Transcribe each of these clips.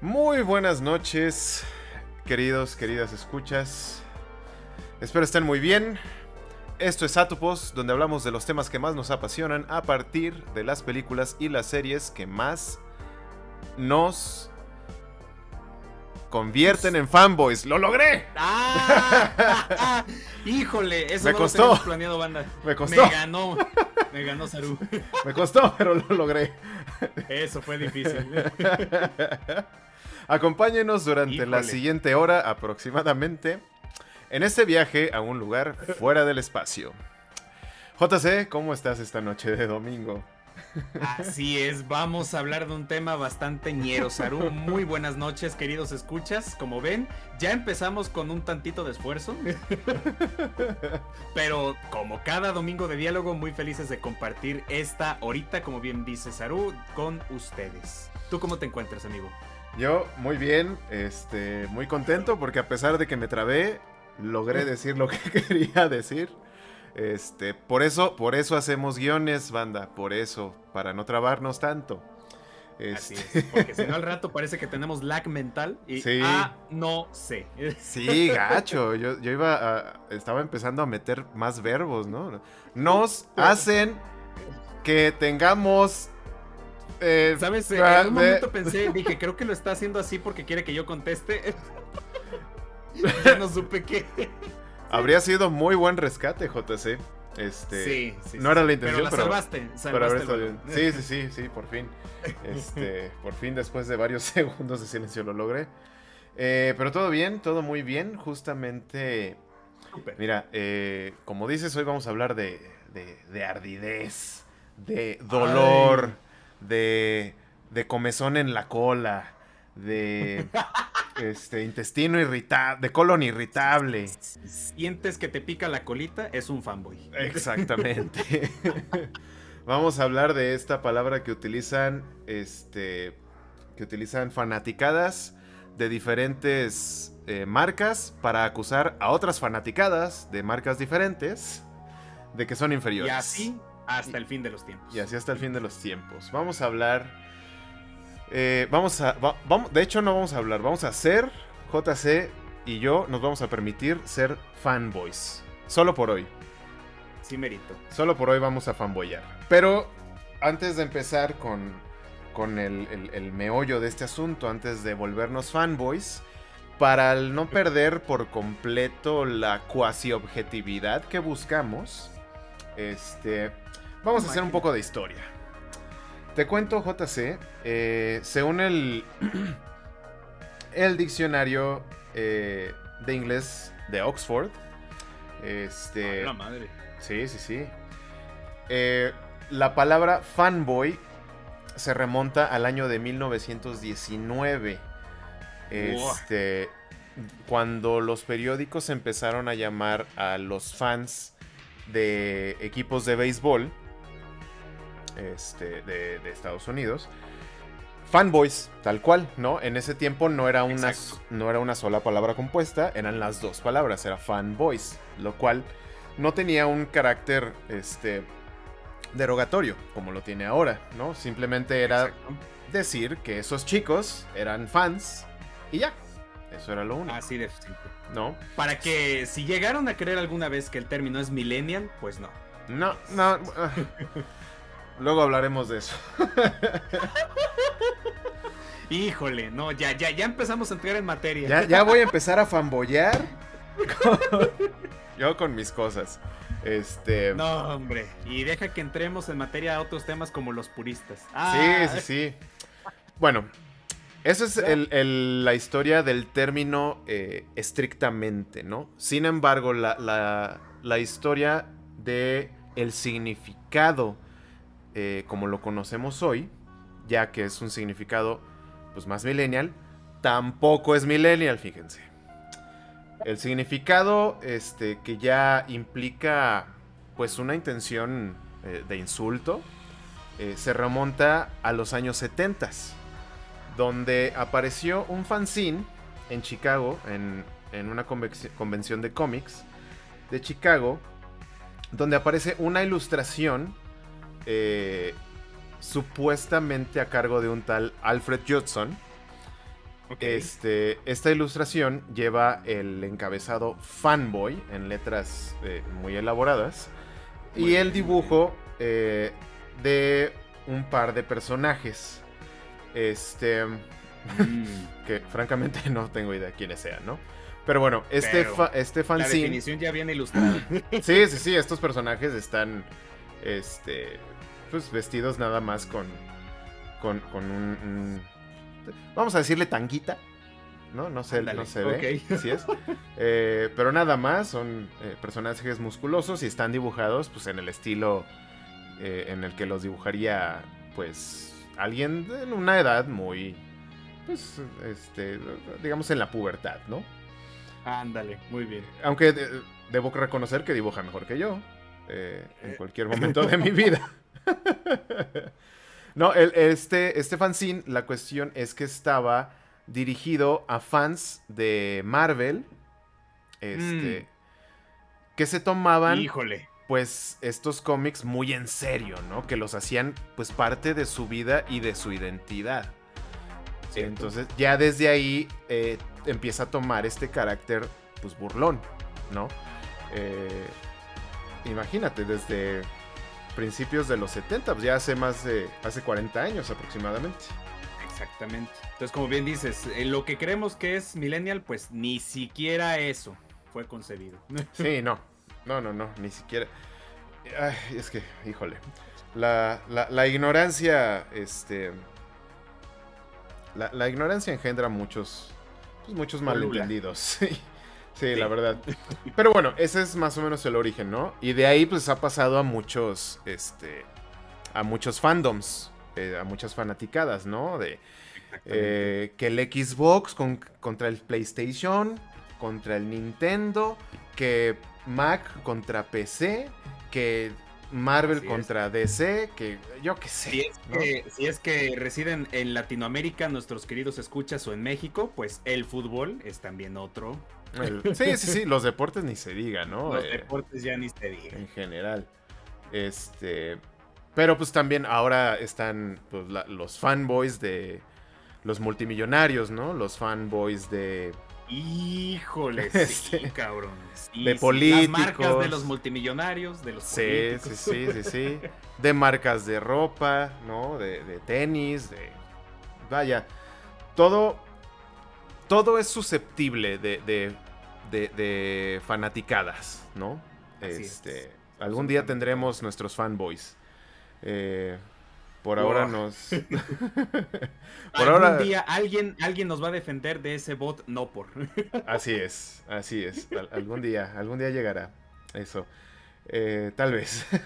Muy buenas noches, queridos, queridas escuchas. Espero estén muy bien. Esto es Atopos, donde hablamos de los temas que más nos apasionan a partir de las películas y las series que más nos convierten en fanboys. ¡Lo logré! ¡Ah! híjole, eso Me no costó. lo planeado, banda. Me costó. Me ganó. Me ganó Saru. Me costó, pero lo logré. Eso fue difícil. Acompáñenos durante la siguiente hora aproximadamente en este viaje a un lugar fuera del espacio. JC, ¿cómo estás esta noche de domingo? Así es, vamos a hablar de un tema bastante ñero, Saru. Muy buenas noches, queridos escuchas. Como ven, ya empezamos con un tantito de esfuerzo. Pero como cada domingo de diálogo, muy felices de compartir esta horita, como bien dice Saru, con ustedes. ¿Tú cómo te encuentras, amigo? Yo muy bien, este, muy contento porque a pesar de que me trabé, logré decir lo que quería decir. Este, por eso, por eso hacemos guiones, banda, por eso, para no trabarnos tanto. Así Este, es, porque si no al rato parece que tenemos lag mental y Sí. ah, no sé. Sí, gacho. Yo, yo iba a. Estaba empezando a meter más verbos, ¿no? Nos hacen que tengamos. Eh, ¿Sabes? En un de- momento pensé, dije, creo que lo está haciendo así porque quiere que yo conteste. ya no supe qué. Habría sido muy buen rescate, JC. Este. sí, sí. no sí. era la intención, Pero la salvaste. Pero. Sí, sí, sí, sí, por fin. Este, por fin, después de varios segundos de silencio lo logré. Eh, pero todo bien, todo muy bien. Justamente, mira, eh, como dices, hoy vamos a hablar de, de, de ardidez, de dolor, de, de comezón en la cola, de este, intestino irritable, de colon irritable. Si sientes que te pica la colita, es un fanboy. Exactamente. Vamos a hablar de esta palabra que utilizan, este, que utilizan fanaticadas de diferentes eh, marcas para acusar a otras fanaticadas de marcas diferentes de que son inferiores. Y así hasta el fin de los tiempos. Y así hasta el fin de los tiempos. Vamos a hablar. eh, vamos a. va- vamos, de hecho, no vamos a hablar. Vamos a hacer. JC y yo nos vamos a permitir ser fanboys. Solo por hoy. Sí, merito. Solo por hoy vamos a fanboyar. Pero antes de empezar con, con el, el- el meollo de este asunto, antes de volvernos fanboys, para no perder por completo la cuasi objetividad que buscamos, este, vamos a hacer un poco de historia. Te cuento, JC, eh, según el, el diccionario eh, de inglés de Oxford, este, la madre. Sí, sí, sí. Eh, la palabra fanboy se remonta al año de 1919. Este, cuando los periódicos empezaron a llamar a los fans de equipos de béisbol este, de, de Estados Unidos. Fanboys, tal cual, ¿no? En ese tiempo no era, una, no era una sola palabra compuesta, eran las dos palabras, era fanboys, lo cual no tenía un carácter este, derogatorio como lo tiene ahora, ¿no? Simplemente era Exacto. decir que esos chicos eran fans y ya. Eso era lo único, Así de simple. ¿no? Para que si llegaron a creer alguna vez que el término es millennial, pues no. No, no. Luego hablaremos de eso. Híjole, no, ya, ya, ya empezamos a entrar en materia. Ya, ya voy a empezar a fanboyar. con- Yo con mis cosas. Este. No, hombre. Y deja que entremos en materia a otros temas como los puristas. Ah, Sí, sí, sí. Bueno, esa es el- el- la historia del término eh, estrictamente, ¿no? Sin embargo, la, la- la historia de el significado eh, como lo conocemos hoy, ya que es un significado pues más millennial, tampoco es millennial, fíjense. El significado este, que ya implica pues una intención eh, de insulto, eh, se remonta a los años 70, donde apareció un fanzine en Chicago, en, en una convención de cómics de Chicago, donde aparece una ilustración eh, supuestamente a cargo de un tal Alfred Judson, Este, esta ilustración lleva el encabezado fanboy en letras eh, muy elaboradas y el dibujo eh, de un par de personajes. Este, mm. que francamente no tengo idea quiénes sean, ¿no? Pero bueno, este, este fanzine. La definición ya viene ilustrada. sí, sí, sí, estos personajes están. Este. Pues vestidos nada más con. Con, con un, Vamos a decirle tanguita. ¿No? No se ve. Así es. Eh, pero nada más, son eh, personajes musculosos y están dibujados pues en el estilo eh, en el que los dibujaría pues alguien en una edad muy pues este digamos en la pubertad, ¿no? Ándale, muy bien. Aunque debo reconocer que dibuja mejor que yo. En cualquier momento de mi vida. no, este, este fanzine, la cuestión es que estaba dirigido a fans de Marvel. Este. Mm. Que se tomaban. Híjole. Pues estos cómics muy en serio, ¿no? Que los hacían pues parte de su vida y de su identidad. Entonces ya desde ahí eh, empieza a tomar este carácter pues burlón, ¿no? Eh, imagínate, desde principios de los 70, pues ya hace más de, hace 40 años aproximadamente. Exactamente. Entonces, como bien dices, lo que creemos que es millennial, pues ni siquiera eso fue concebido. Sí, no, no, no, no, ni siquiera. Ay, es que, híjole, la, la ignorancia, este la, ignorancia engendra muchos, pues, muchos malentendidos. Sí, la verdad. Pero bueno, ese es más o menos el origen, ¿no? Y de ahí pues ha pasado a muchos, este, a muchos fandoms, eh, a muchas fanaticadas, ¿no? De eh, que el Xbox contra el PlayStation, contra el Nintendo, que Mac contra PC, que Marvel contra DC, que yo qué sé. Si es, que, residen en Latinoamérica, nuestros queridos escuchas, o en México, pues el fútbol es también otro. sí, sí, sí, los deportes ni se diga, ¿no? Los eh, deportes ya ni se diga. En general. Este. Pero pues también ahora están pues, los fanboys de los multimillonarios, ¿no? Los fanboys de Híjole, sí, este, cabrón. de políticos. Las marcas de los multimillonarios, de los sí, Sí, sí, sí, sí. De marcas de ropa, ¿no? De, tenis, de... Vaya, todo... Todo es susceptible de, de, de, fanaticadas, ¿no? este, Algún día tendremos nuestros fanboys. Eh, por ahora nos. por ahora. día alguien, alguien nos va a defender de ese bot, no por. así es, así es. algún día, algún día llegará. Eso. Eh, tal vez.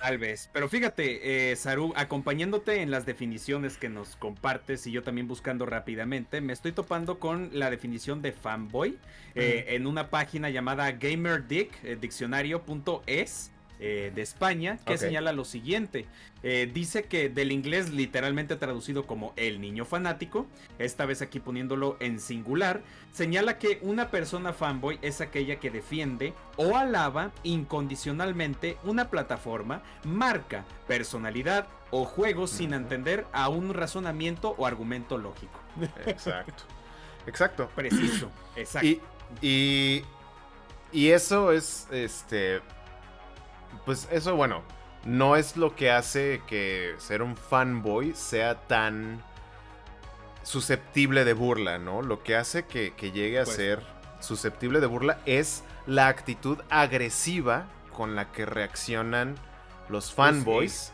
Tal vez. Pero fíjate, eh, Saru, acompañándote en las definiciones que nos compartes y yo también buscando rápidamente, me estoy topando con la definición de fanboy eh, en una página llamada gamerdic, eh, de España, que señala lo siguiente. Eh, dice que del inglés literalmente traducido como el niño fanático, esta vez aquí poniéndolo en singular, señala que una persona fanboy es aquella que defiende o alaba incondicionalmente una plataforma, marca, personalidad o juego sin entender a un razonamiento o argumento lógico. Exacto. Exacto. Preciso. Exacto. Y, y, y eso es este pues eso, bueno, no es lo que hace que ser un fanboy sea tan susceptible de burla, ¿no? Lo que hace que, llegue a pues ser susceptible de burla es la actitud agresiva con la que reaccionan los pues fanboys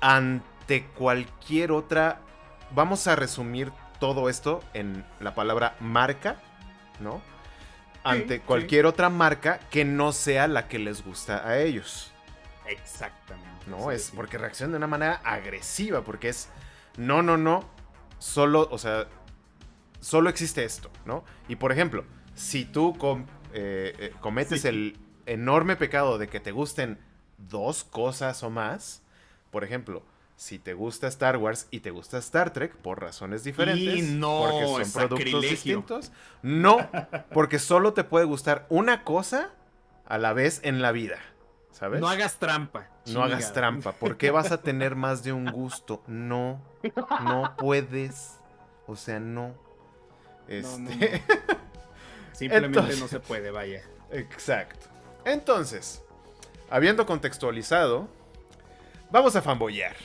ante cualquier otra... Vamos a resumir todo esto en la palabra marca, ¿no? Ante cualquier otra marca que no sea la que les gusta a ellos. Exactamente. No, es porque reacciona de una manera agresiva, porque es, no, no, no, solo, o sea, solo existe esto, ¿no? Y por ejemplo, si tú eh, eh, cometes el enorme pecado de que te gusten dos cosas o más, por ejemplo, si te gusta Star Wars y te gusta Star Trek por razones diferentes, no, porque son productos distintos, no, porque solo te puede gustar una cosa a la vez en la vida. No hagas trampa. No hagas trampa. ¿Por qué vas a tener más de un gusto? No, no puedes. O sea, no. Este... Simplemente no se puede, vaya. Exacto. Entonces, habiendo contextualizado, vamos a fanboyar.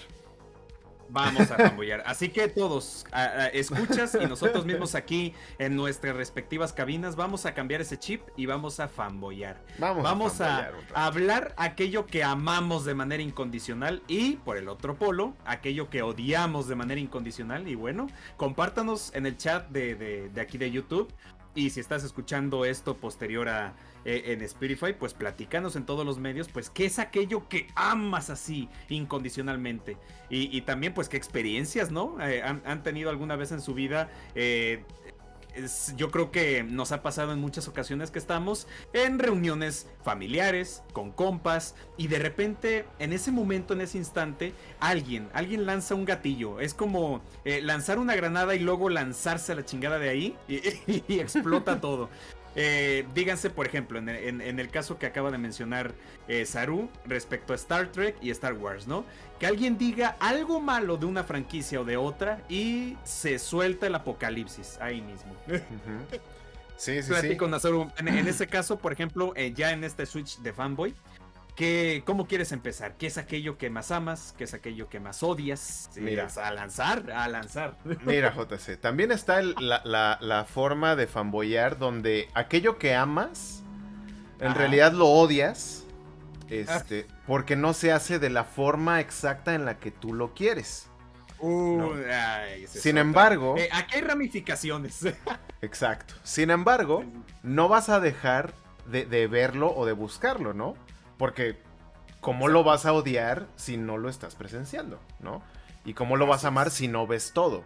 Vamos a fanboyar. Así que todos, escuchas y nosotros mismos aquí en nuestras respectivas cabinas vamos a cambiar ese chip y vamos a fanboyar. Vamos, a, hablar aquello que amamos de manera incondicional y por el otro polo, aquello que odiamos de manera incondicional. Y bueno, compártanos en el chat de, de aquí de YouTube y si estás escuchando esto posterior a eh, en Spotify, pues platícanos en todos los medios, pues qué es aquello que amas así incondicionalmente. Y, también, pues qué experiencias, ¿no? Eh, han, tenido alguna vez en su vida eh, yo creo que nos ha pasado en muchas ocasiones que estamos en reuniones familiares, con compas, y de repente, en ese momento, en ese instante, alguien, alguien lanza un gatillo. Es como eh, lanzar una granada y luego lanzarse a la chingada de ahí y explota todo. Eh, díganse, por ejemplo, en el, caso que acaba de mencionar eh, Saru respecto a Star Trek y Star Wars, ¿no? Que alguien diga algo malo de una franquicia o de otra y se suelta el apocalipsis ahí mismo. Sí, sí, sí. En, en, ese caso, por ejemplo, eh, ya en este Switch de fanboy, ¿Cómo quieres empezar? ¿Qué es aquello que más amas? ¿Qué es aquello que más odias? Mira, a lanzar, a lanzar. Mira, JC, también está la, forma de fanboyar donde aquello que amas, en realidad lo odias, este, ah. porque no se hace de la forma exacta en la que tú lo quieres. Sin embargo, eh, aquí hay ramificaciones. exacto. Sin embargo, no vas a dejar de verlo o de buscarlo, ¿no? Porque, ¿cómo lo vas a odiar si no lo estás presenciando? ¿No? Y cómo lo vas a amar si no ves todo.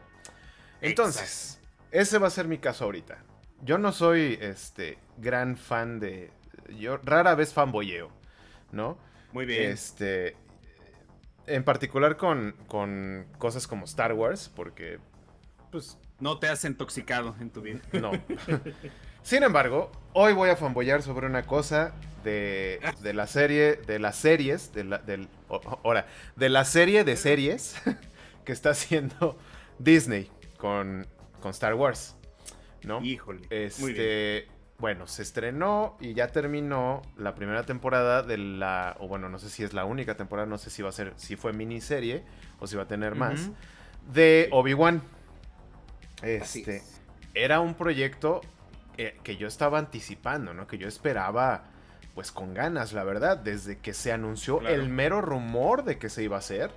Entonces, ese va a ser mi caso ahorita. Yo no soy este gran fan de. Yo rara vez fanboyeo, ¿no? Muy bien. Este. En particular con, con cosas como Star Wars, porque. Pues. No te has intoxicado en tu vida. No. Sin embargo, hoy voy a fanboyar sobre una cosa de, de la serie, de las series, de la, del, ahora, de la serie de series que está haciendo Disney con, con Star Wars, ¿no? Híjole. Este, bueno, se estrenó y ya terminó la primera temporada de la, o bueno, no sé si es la única temporada, no sé si va a ser, si fue miniserie o si va a tener más, de Obi-Wan. Este, era un proyecto eh, que yo estaba anticipando, ¿no? Que yo esperaba, pues con ganas, la verdad, desde que se anunció el mero rumor de que se iba a hacer.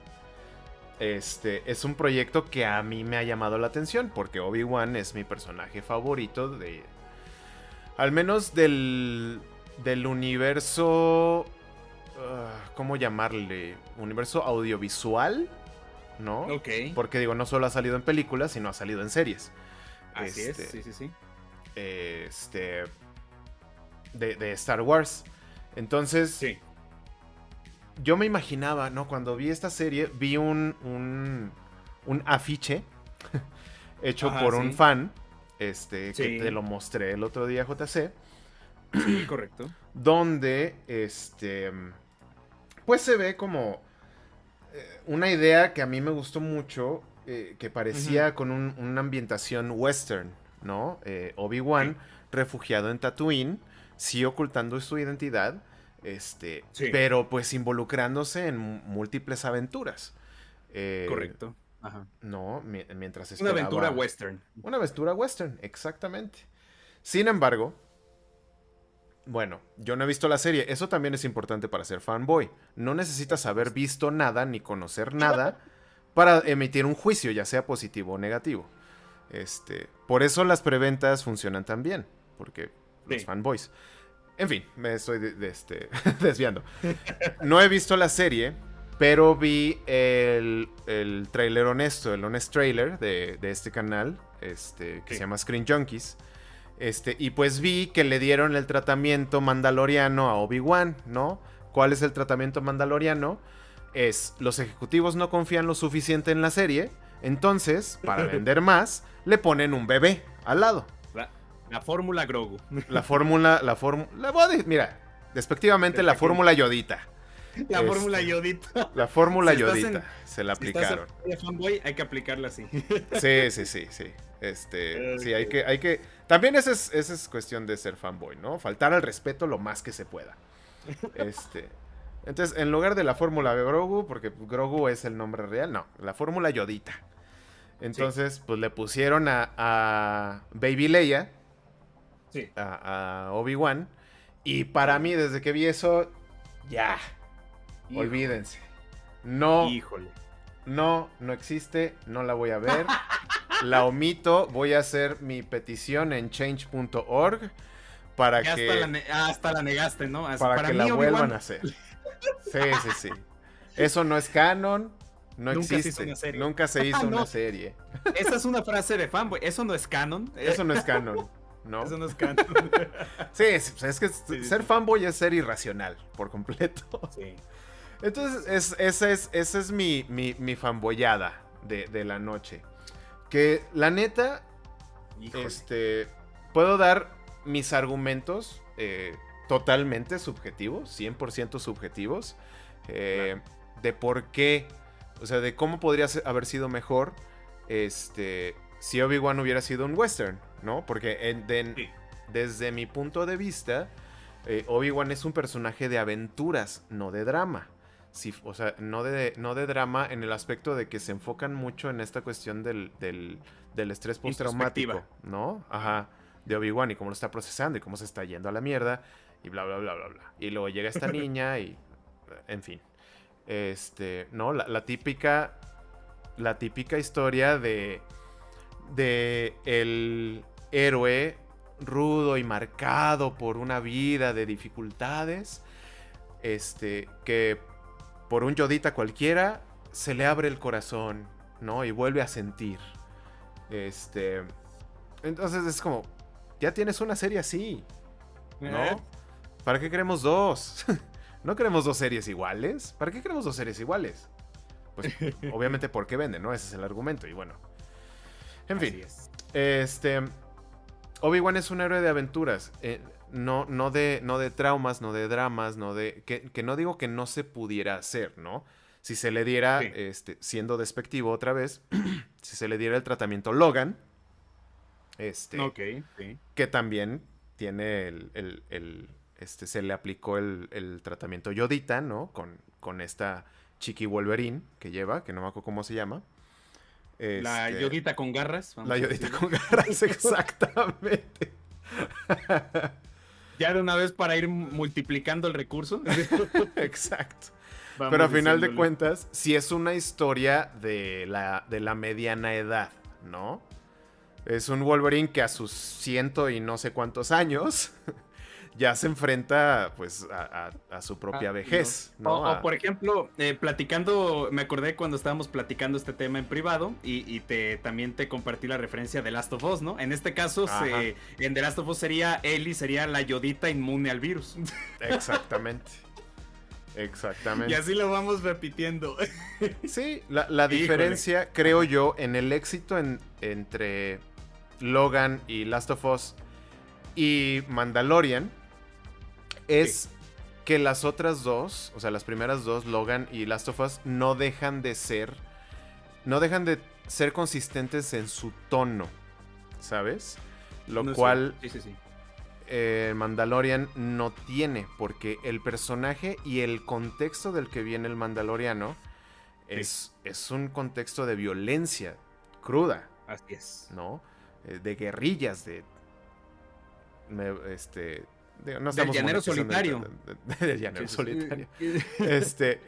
Este es un proyecto que a mí me ha llamado la atención porque Obi-Wan es mi personaje favorito de. Al menos del. del universo. Ah, ¿Cómo llamarle? Universo audiovisual, ¿no? Ok. Porque digo, no solo ha salido en películas, sino ha salido en series. Así es, este, sí, sí, sí este, de, Star Wars. Entonces, sí. yo me imaginaba, ¿no? Cuando vi esta serie, vi un, un, afiche hecho por un fan, este, que te lo mostré el otro día, JC. Sí, correcto. Donde, este, pues se ve como eh, una idea que a mí me gustó mucho, eh, que parecía con una ambientación western. ¿No? Eh, Obi-Wan, refugiado en Tatooine, sí ocultando su identidad, este, pero pues involucrándose en múltiples aventuras. Eh, Correcto. No, mientras esperaba... Una aventura western. Una aventura western, exactamente. Sin embargo, bueno, yo no he visto la serie. Eso también es importante para ser fanboy. No necesitas haber visto nada ni conocer nada para emitir un juicio, ya sea positivo o negativo. Este, por eso las preventas funcionan tan bien, porque los fanboys. En fin, me estoy este, desviando. No he visto la serie, pero vi el, el trailer honesto, el honest trailer de, este canal, este, que se llama Screen Junkies. Este, y pues vi que le dieron el tratamiento mandaloriano a Obi-Wan, ¿no? ¿Cuál es el tratamiento mandaloriano? Es, los ejecutivos no confían lo suficiente en la serie, entonces, para vender más, le ponen un bebé al lado. La, fórmula Grogu. La fórmula, la fórmula, mira, despectivamente la fórmula Yodita. La fórmula este, Yodita. La fórmula Yodita. se la aplicaron. fanboy, hay que aplicarla así. Sí, sí, sí, sí. Este, sí, hay que, hay que. También esa es, esa es cuestión de ser fanboy, ¿no? Faltar al respeto lo más que se pueda. Este. Entonces, en lugar de la fórmula de Grogu, porque Grogu es el nombre real, no, la fórmula Yodita. Entonces, pues le pusieron a, Baby Leia, sí. a, Obi-Wan, y para mí, desde que vi eso, ya, olvídense. No, Híjole. no, no existe, no la voy a ver. la omito, voy a hacer mi petición en change.org para que... Hasta la, ah, hasta la negaste, ¿no? para, que la vuelvan a hacer. Sí, sí, sí. Eso no es canon. No Nunca existe. Se hizo una serie. Nunca se hizo una serie. Esa es una frase de fanboy. Eso no es canon. Eso no es canon. ¿No? Eso no es canon. sí, es, que ser fanboy es ser irracional por completo. Sí. Entonces, esa es, esa es mi, mi, fanboyada de, la noche. Que la neta, este, puedo dar mis argumentos eh, totalmente subjetivos, 100% subjetivos, eh, de por qué, o sea, de cómo podría haber sido mejor este, si Obi-Wan hubiera sido un western, ¿no? Porque desde mi punto de vista, eh, Obi-Wan es un personaje de aventuras, no de drama. o sea, no de, no de drama en el aspecto de que se enfocan mucho en esta cuestión del, del, del estrés postraumático, ¿no? Ajá, de Obi-Wan y cómo lo está procesando y cómo se está yendo a la mierda y bla, bla, bla, bla, bla. Y luego llega esta niña y, en fin. Este, ¿no? La, típica, la típica historia de, de el héroe rudo y marcado por una vida de dificultades, este, que por un yodita cualquiera se le abre el corazón, ¿no? Y vuelve a sentir. Este, entonces es como, ya tienes una serie así, ¿no? ¿Para qué queremos dos? ¿No queremos dos series iguales? ¿Para qué queremos dos series iguales? Pues obviamente porque venden, ¿no? Ese es el argumento. Y bueno. En fin. Este. Obi-Wan es un héroe de aventuras. Eh, no, no, de, no de traumas, no de dramas, no de. Que, no digo que no se pudiera hacer, ¿no? Si se le diera, este, siendo despectivo otra vez, si se le diera el tratamiento Logan. Este. Ok, Que también tiene el este, se le aplicó el, tratamiento Yodita, ¿no? Con, con esta Chiqui Wolverine que lleva, que no me acuerdo cómo se llama. la este, Yodita con garras. La Yodita con garras, exactamente. ya de una vez para ir multiplicando el recurso. Exacto. Pero a final de cuentas, si es una historia de la, de la mediana edad, ¿no? Es un Wolverine que a sus ciento y no sé cuántos años ya se enfrenta pues a, su propia ah, vejez. O, por ejemplo, eh, platicando, me acordé cuando estábamos platicando este tema en privado y, te, también te compartí la referencia de Last of Us, ¿no? En este caso, en The Last of Us sería Ellie, sería la yodita inmune al virus. Exactamente. Exactamente. Y así lo vamos repitiendo. Sí, la, diferencia, creo yo, en el éxito entre Logan y Last of Us y Mandalorian es que las otras dos, o sea, las primeras dos, Logan y Last of Us, no dejan de ser. No dejan de ser consistentes en su tono. ¿Sabes? Lo cual. Sí, sí, sí. Eh, Mandalorian no tiene, porque el personaje y el contexto del que viene el Mandaloriano es, es un contexto de violencia cruda. Así es. ¿No? Eh, de guerrillas, de. este no del llanero solitario. del llanero solitario. Este.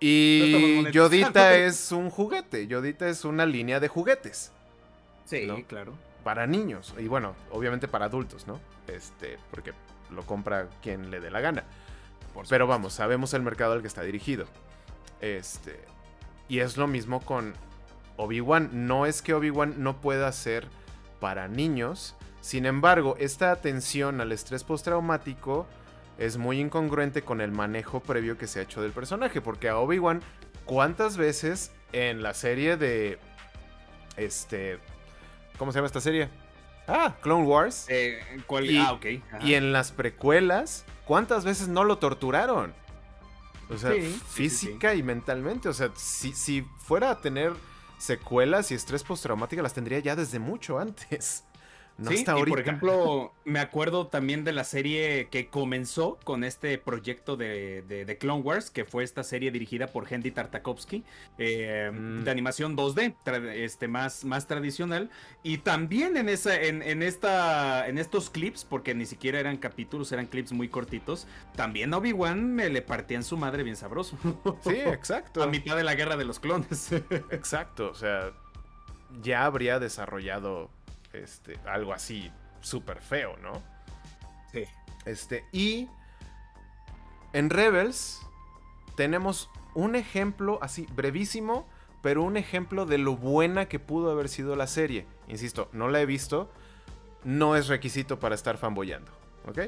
Y Yodita es un juguete. Yodita es una línea de juguetes. Sí, claro. Para niños. Y bueno, obviamente para adultos, ¿no? Este, porque lo compra quien le dé la gana. Pero vamos, sabemos el mercado al que está dirigido. Este. Y es lo mismo con Obi-Wan. No es que Obi-Wan no pueda ser para niños sin embargo, esta atención al estrés postraumático es muy incongruente con el manejo previo que se ha hecho del personaje, porque a Obi-Wan, ¿cuántas veces en la serie de... Este... ¿Cómo se llama esta serie? Ah, Clone Wars. Eh, y, ah, ok. Y en las precuelas, ¿cuántas veces no lo torturaron? O sea, física y mentalmente. O sea, si, si fuera a tener secuelas y estrés postraumático las tendría ya desde mucho antes. No sí, y por ejemplo, me acuerdo también de la serie que comenzó con este proyecto de, de, Clone Wars, que fue esta serie dirigida por Henry Tartakovsky, eh, mm. de animación 2D, este, más, más tradicional. Y también en, esa, en, en, esta, en estos clips, porque ni siquiera eran capítulos, eran clips muy cortitos, también Obi-Wan me le partían su madre bien sabroso. Sí, exacto. A mitad de la guerra de los clones. exacto, o sea, ya habría desarrollado este, algo así súper feo, ¿no? Sí. Este, y en Rebels tenemos un ejemplo así brevísimo, pero un ejemplo de lo buena que pudo haber sido la serie. Insisto, no la he visto, no es requisito para estar fanboyando, ¿ok?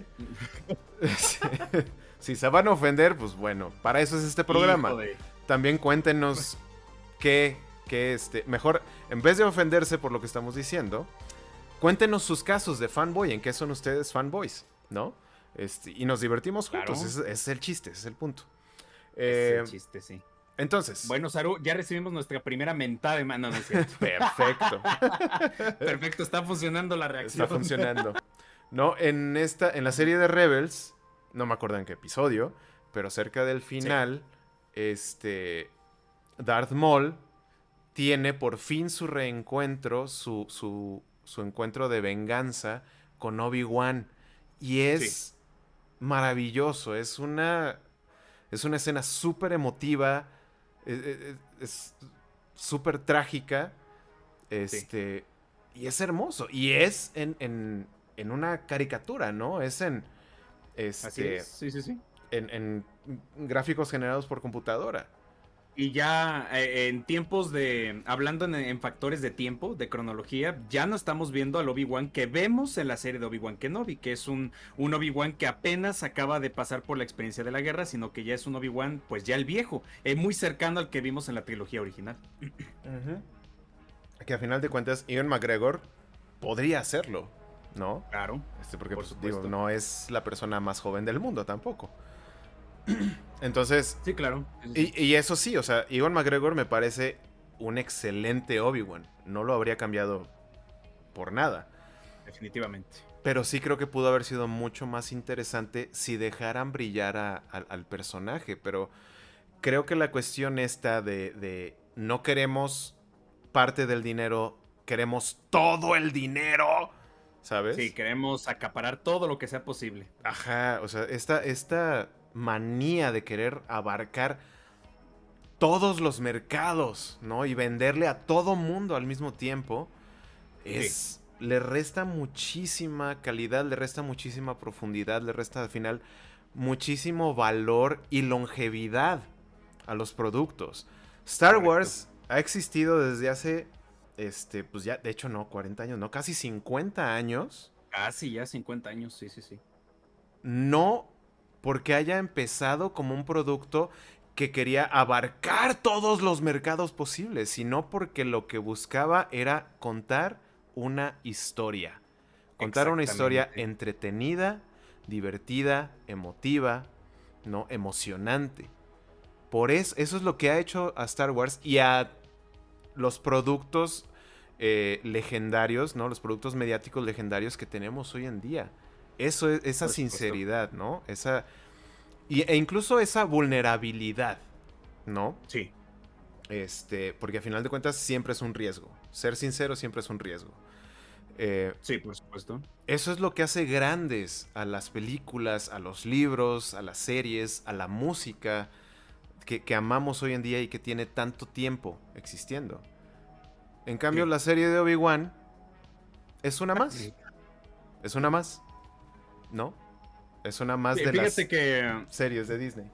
si se van a ofender, pues bueno, para eso es este programa. También cuéntenos qué, qué este, mejor, en vez de ofenderse por lo que estamos diciendo, Cuéntenos sus casos de fanboy, en qué son ustedes fanboys, ¿no? Este, y nos divertimos juntos, es el chiste, es el punto. es el eh, chiste, sí. Entonces. Bueno, Saru, ya recibimos nuestra primera mentada de mano, ¿no es Perfecto. Perfecto, está funcionando la reacción. Está funcionando. No, en esta, en la serie de Rebels, no me acuerdo en qué episodio, pero cerca del final, este. Darth Maul tiene por fin su reencuentro, su, su su encuentro de venganza con Obi-Wan. Y es maravilloso, es una, es una escena súper emotiva, e, e, e, es súper trágica, este, y es hermoso. Y es en, en, una caricatura, ¿no? Es en... Este, Sí, sí, sí. En, en gráficos generados por computadora. Y ya eh, en tiempos de, hablando en, factores de tiempo, de cronología, ya no estamos viendo al Obi-Wan que vemos en la serie de Obi-Wan Kenobi, que es un, un Obi-Wan que apenas acaba de pasar por la experiencia de la guerra, sino que ya es un Obi-Wan, pues ya el viejo, eh, muy cercano al que vimos en la trilogía original. Que a final de cuentas, Ian McGregor podría hacerlo, ¿no? Claro. Este, porque pues, digo, no es la persona más joven del mundo tampoco. Entonces. Sí, claro. Y, eso sí, o sea, Iwan McGregor me parece un excelente Obi-Wan. No lo habría cambiado por nada. Definitivamente. Pero sí creo que pudo haber sido mucho más interesante si dejaran brillar al personaje. Pero creo que la cuestión está de, de no queremos parte del dinero, queremos todo el dinero. ¿Sabes? Sí, queremos acaparar todo lo que sea posible. Ajá, o sea, esta, esta manía de querer abarcar todos los mercados, ¿no? Y venderle a todo mundo al mismo tiempo, es... Le resta muchísima calidad, le resta muchísima profundidad, le resta al final muchísimo valor y longevidad a los productos. Star Wars ha existido desde hace, este, pues ya, de hecho no, 40 años, no, casi 50 años. Casi ya 50 años, sí, sí, sí. No porque haya empezado como un producto que quería abarcar todos los mercados posibles, sino porque lo que buscaba era contar una historia. Contar una historia entretenida, divertida, emotiva, ¿no? Emocionante. Por eso, eso es lo que ha hecho a Star Wars y a los productos eh, legendarios, ¿no? Los productos mediáticos legendarios que tenemos hoy en día. Eso es, esa sinceridad, ¿no? Esa. e incluso esa vulnerabilidad, ¿no? Sí. Este, porque a final de cuentas siempre es un riesgo. Ser sincero siempre es un riesgo. Eh, sí, por supuesto. Eso es lo que hace grandes a las películas, a los libros, a las series, a la música que, amamos hoy en día y que tiene tanto tiempo existiendo. En cambio, la serie de Obi-Wan es una más. Es una más. ¿No? Es una más de las que, series de Disney.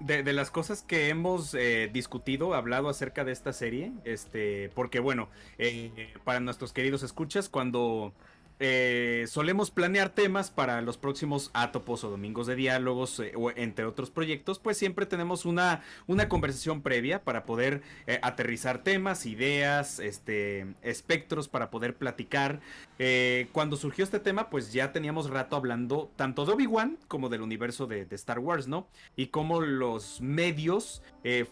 De, las cosas que hemos eh, discutido, hablado acerca de esta serie, este, porque bueno, eh, para nuestros queridos escuchas, cuando eh, solemos planear temas para los próximos Atopos o Domingos de Diálogos, eh, entre otros proyectos, pues siempre tenemos una, una conversación previa para poder eh, aterrizar temas, ideas, este, espectros para poder platicar. cuando surgió este tema, pues ya teníamos rato hablando tanto de Obi-Wan como del universo de, de, Star Wars, ¿no? Y cómo los medios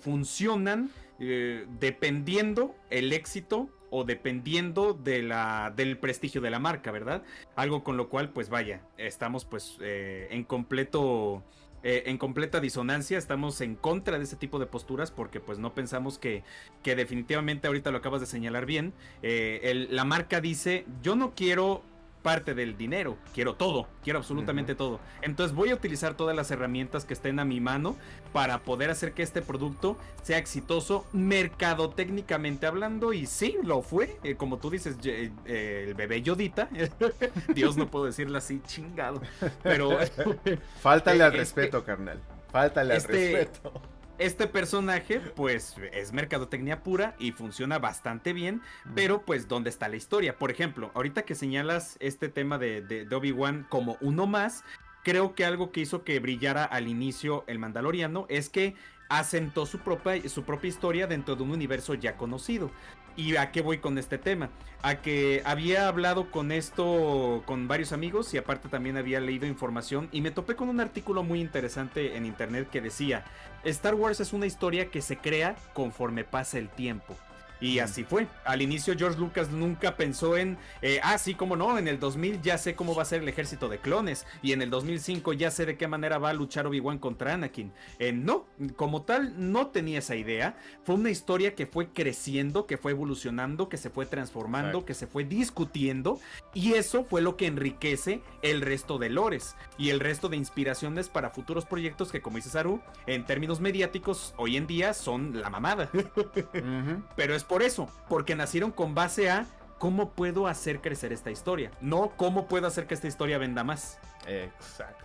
funcionan dependiendo el éxito o dependiendo de la, del prestigio de la marca, ¿verdad? Algo con lo cual, pues vaya, estamos pues eh, en completo... Eh, en completa disonancia, estamos en contra de ese tipo de posturas porque pues no pensamos que, que definitivamente ahorita lo acabas de señalar bien, la marca dice yo no quiero parte del dinero, quiero todo, quiero absolutamente todo. Entonces voy a utilizar todas las herramientas que estén a mi mano para poder hacer que este producto sea exitoso mercadotécnicamente hablando. Y sí, lo fue, eh, como tú dices, eh, el bebé Yodita, Dios no puedo decirlo así, chingado, pero... Fáltale al respeto, carnal, fáltale al este respeto este personaje, pues, es mercadotecnia pura y funciona bastante bien, pero pues, ¿dónde está la historia? Por ejemplo, ahorita que señalas este tema de, de, Obi-Wan como uno más, creo que algo que hizo que brillara al inicio el Mandaloriano es que asentó su propia, su propia historia dentro de un universo ya conocido. ¿Y a qué voy con este tema? A que había hablado con esto con varios amigos y aparte también había leído información y me topé con un artículo muy interesante en internet que decía, Star Wars es una historia que se crea conforme pasa el tiempo. Y así fue. Al inicio George Lucas nunca pensó en, eh, ah, sí, cómo no, en el 2000 ya sé cómo va a ser el ejército de clones y en el 2005 ya sé de qué manera va a luchar Obi-Wan contra Anakin. Eh, no, como tal, no tenía esa idea. Fue una historia que fue creciendo, que fue evolucionando, que se fue transformando, que se fue discutiendo y eso fue lo que enriquece el resto de lores y el resto de inspiraciones para futuros proyectos que, como dice Saru, en términos mediáticos, hoy en día son la mamada. Pero es por eso, porque nacieron con base a cómo puedo hacer crecer esta historia, no cómo puedo hacer que esta historia venda más. Exacto,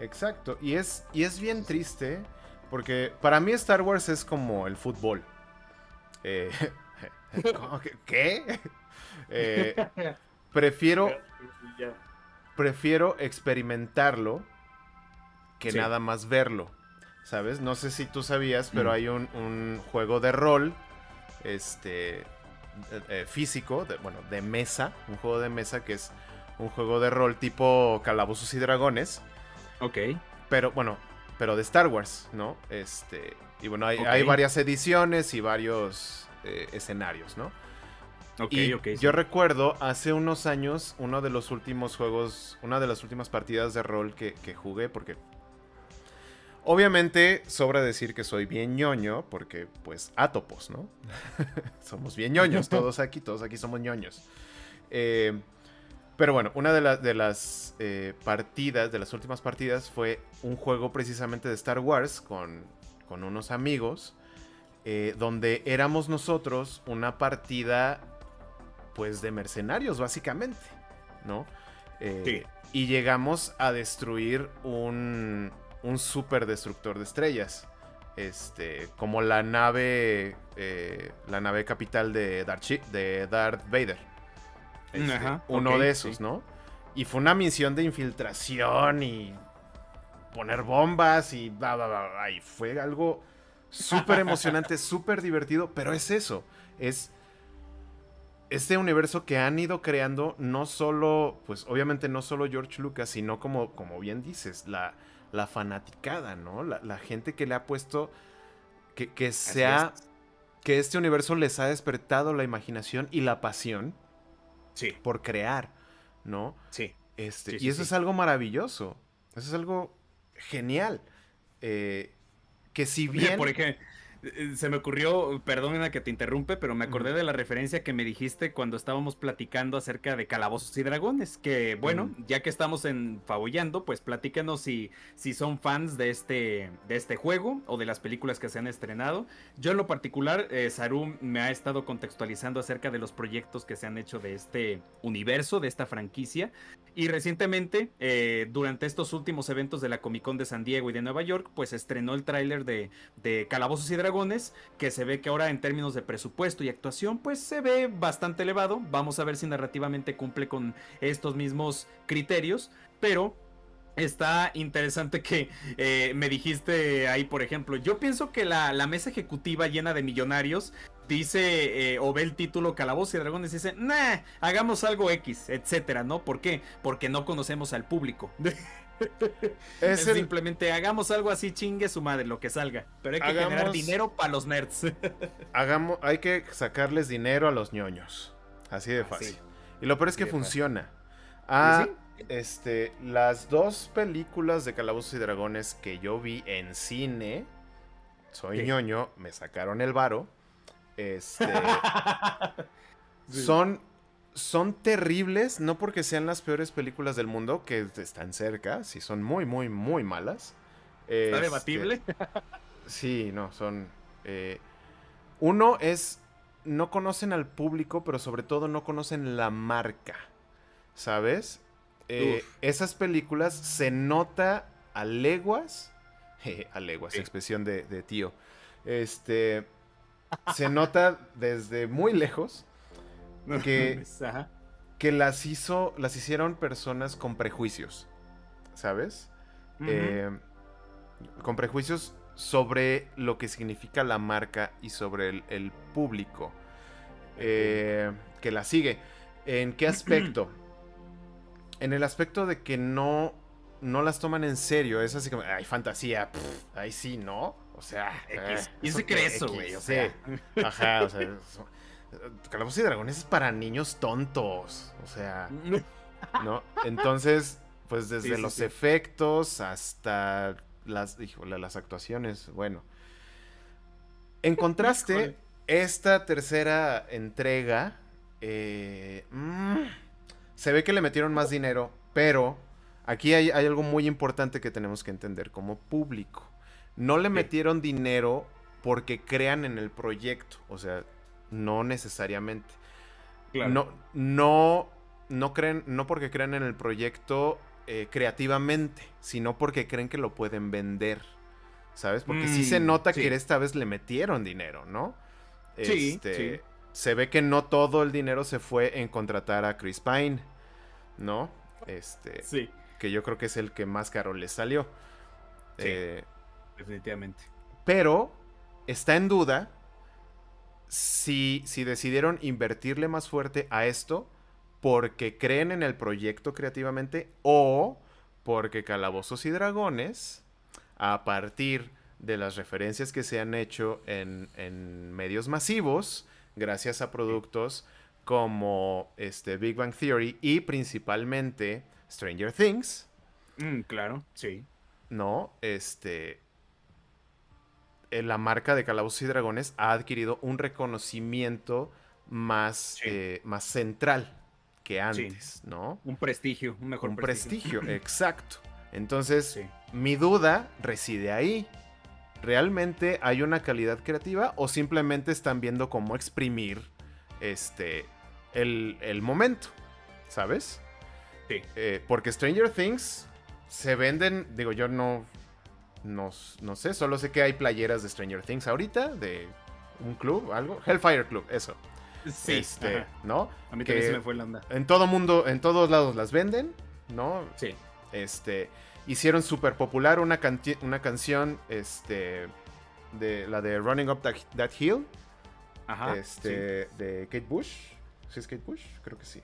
exacto. Y es, y es bien triste, porque para mí Star Wars es como el fútbol. Eh, ¿Qué? Eh, prefiero, prefiero experimentar.lo que nada más verlo. ¿Sabes? No sé si tú sabías, pero mm. hay un, un, juego de rol este, eh, eh, físico, de, bueno, de mesa, un juego de mesa que es un juego de rol tipo Calabozos y Dragones. Ok. Pero bueno, pero de Star Wars, ¿no? Este, y bueno, hay, varias ediciones y varios eh, escenarios, ¿no? Ok, ok. Yo recuerdo hace unos años uno de los últimos juegos, una de las últimas partidas de rol que, que jugué, porque Obviamente, sobra decir que soy bien ñoño, porque, pues, átopos, ¿no? somos bien ñoños, todos aquí, todos aquí somos ñoños. Eh, pero bueno, una de, las eh, partidas, de las últimas partidas, fue un juego precisamente de Star Wars con, unos amigos, eh, donde éramos nosotros una partida, pues, de mercenarios, básicamente, ¿no? sí. Y llegamos a destruir un, un super destructor de estrellas. Este, como la nave, eh, la nave capital de Darth, de Darth Vader. Este, uno de esos, ¿no? Y fue una misión de infiltración y poner bombas y bla, bla, bla, Y fue algo súper emocionante, súper divertido, pero es eso, es este universo que han ido creando no solo, pues obviamente no solo George Lucas, sino como, como bien dices, la, la fanaticada, ¿no? La, gente que le ha puesto que, que sea que este universo les ha despertado la imaginación y la pasión sí. por crear, ¿no? Sí. Este, y eso es algo maravilloso. Eso es algo genial. Eh, que si bien. Por ejemplo, se me ocurrió, perdónenme que te interrumpe, pero me acordé de la referencia que me dijiste cuando estábamos platicando acerca de calabozos y dragones. Que bueno, ya que estamos en Faboyando, pues platícanos si, si son fans de este, de este juego o de las películas que se han estrenado. Yo en lo particular, eh, Saru me ha estado contextualizando acerca de los proyectos que se han hecho de este universo, de esta franquicia. Y recientemente, eh, durante estos últimos eventos de la Comic Con de San Diego y de Nueva York, pues estrenó el tráiler de, de Calabozos y Dragones que se ve que ahora en términos de presupuesto y actuación, pues se ve bastante elevado. Vamos a ver si narrativamente cumple con estos mismos criterios, pero Está interesante que eh, me dijiste ahí, por ejemplo, yo pienso que la, mesa ejecutiva llena de millonarios dice eh, o ve el título Calabozo y Dragones y dice, nah, hagamos algo X, etcétera, ¿no? ¿Por qué? Porque no conocemos al público. Es, simplemente hagamos algo así, chingue su madre, lo que salga. Pero hay que generar dinero para los nerds. hagamos, hay que sacarles dinero a los ñoños. Así de fácil. Y lo peor es que funciona. Ah, este, las dos películas de Calabozos y Dragones que yo vi en cine, soy ñoño, me sacaron el varo. Este, son, son terribles, no porque sean las peores películas del mundo, que están cerca, sí son muy, muy, muy malas. ¿Está este, debatible? sí, no, son... Eh, uno es, no conocen al público, pero sobre todo no conocen la marca, ¿sabes? Eh, esas películas se nota a leguas, a leguas, expresión de, de, tío, este, se nota desde muy lejos que, que las hizo, las hicieron personas con prejuicios, ¿sabes? Eh, con prejuicios sobre lo que significa la marca y sobre el, público eh, que la sigue. ¿En qué aspecto? en el aspecto de que no, no las toman en serio. Es así como, ay, fantasía, ahí sí, ¿no? O sea, ¿y se cree eso, güey? O sea, ajá, o sea, Calabozos y Dragones es para niños tontos. O sea, ¿no? Entonces, pues desde los efectos hasta las, híjole, las actuaciones, bueno. En contraste, esta tercera entrega, eh, mm, se ve que le metieron más dinero, pero aquí hay, algo muy importante que tenemos que entender como público. No le metieron dinero porque crean en el proyecto, o sea, no necesariamente. No, no, no creen, no porque crean en el proyecto eh, creativamente, sino porque creen que lo pueden vender. ¿Sabes? Porque sí se mm, nota que esta vez le metieron dinero, ¿no? Sí, este, Se ve que no todo el dinero se fue en contratar a Chris Pine, ¿no? Este. Sí. Que yo creo que es el que más caro le salió. Eh, definitivamente. Pero está en duda si, si decidieron invertirle más fuerte a esto porque creen en el proyecto creativamente o porque Calabozos y Dragones, a partir de las referencias que se han hecho en, en medios masivos, gracias a productos como este, Big Bang Theory y principalmente Stranger Things. Mm, claro, sí. No, este, la marca de Calabozos y Dragones ha adquirido un reconocimiento más, eh, más central que antes, ¿no? Un prestigio, un mejor un prestigio. exacto. Entonces, mi duda reside ahí. ¿Realmente hay una calidad creativa o simplemente están viendo cómo exprimir este, el, momento? ¿Sabes? Sí. Eh, porque Stranger Things se venden, digo, yo no, no, sé, solo sé que hay playeras de Stranger Things ahorita, de un club, algo. Hellfire Club, eso. Sí. Este, ¿no? A mí también se me fue la onda. En todo mundo, en todos lados las venden, ¿no? Sí. Este, hicieron súper popular una, una canción, este, de la de Running Up That, Hill. Ajá. Este, de Kate Bush. ¿Sí es Kate Bush? Creo que sí.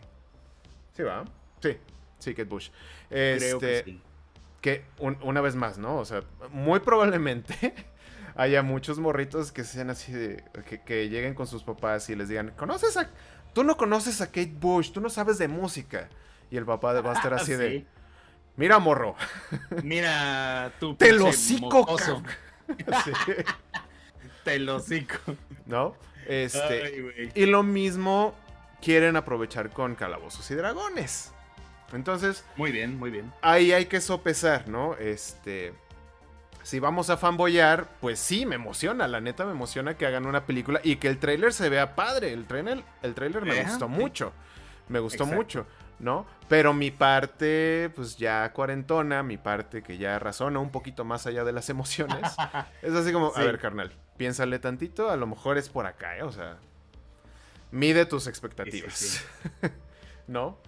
Sí, va. Sí, sí, Kate Bush. Creo que este, sí que una vez más, ¿no? O sea, muy probablemente haya muchos morritos que sean así de. Que, lleguen con sus papás y les digan: ¿Conoces a.? Tú no conoces a Kate Bush, tú no sabes de música. Y el papá va a estar así de. Mira, morro. Mira, tú. Te lo sí. Te lo ¿No? Este. y lo mismo quieren aprovechar con Calabozos y Dragones. Entonces. Muy bien, muy bien. Ahí hay que sopesar, ¿no? Este. Si vamos a fanboyar, pues sí, me emociona, la neta me emociona que hagan una película y que el trailer se vea padre. El trailer, el trailer me gustó mucho. Me gustó mucho, ¿no? Pero mi parte, pues ya cuarentona, mi parte que ya razona un poquito más allá de las emociones, es así como, a ver, carnal, piénsale tantito, a lo mejor es por acá, ¿eh? O sea, mide tus expectativas. ¿No?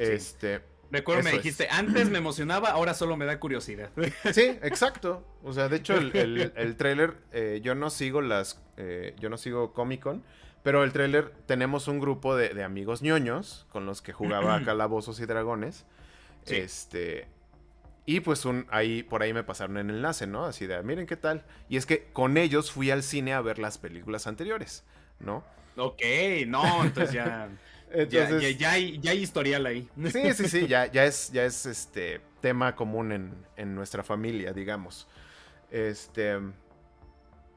Este. Recuerdo me dijiste, antes me emocionaba, ahora solo me da curiosidad. Sí, exacto. O sea, de hecho, el, el, trailer, eh, yo no sigo las. Eh, yo no sigo Comic Con, pero el trailer tenemos un grupo de, amigos ñoños con los que jugaba Calabozos y Dragones. Este. Y pues un, ahí, por ahí me pasaron el enlace, ¿no? Así de, miren qué tal. Y es que con ellos fui al cine a ver las películas anteriores, ¿no? Ok, no, entonces ya... Entonces, ya, hay, historial ahí. Sí, sí, sí, ya, ya es, ya es este tema común en, nuestra familia, digamos. Este.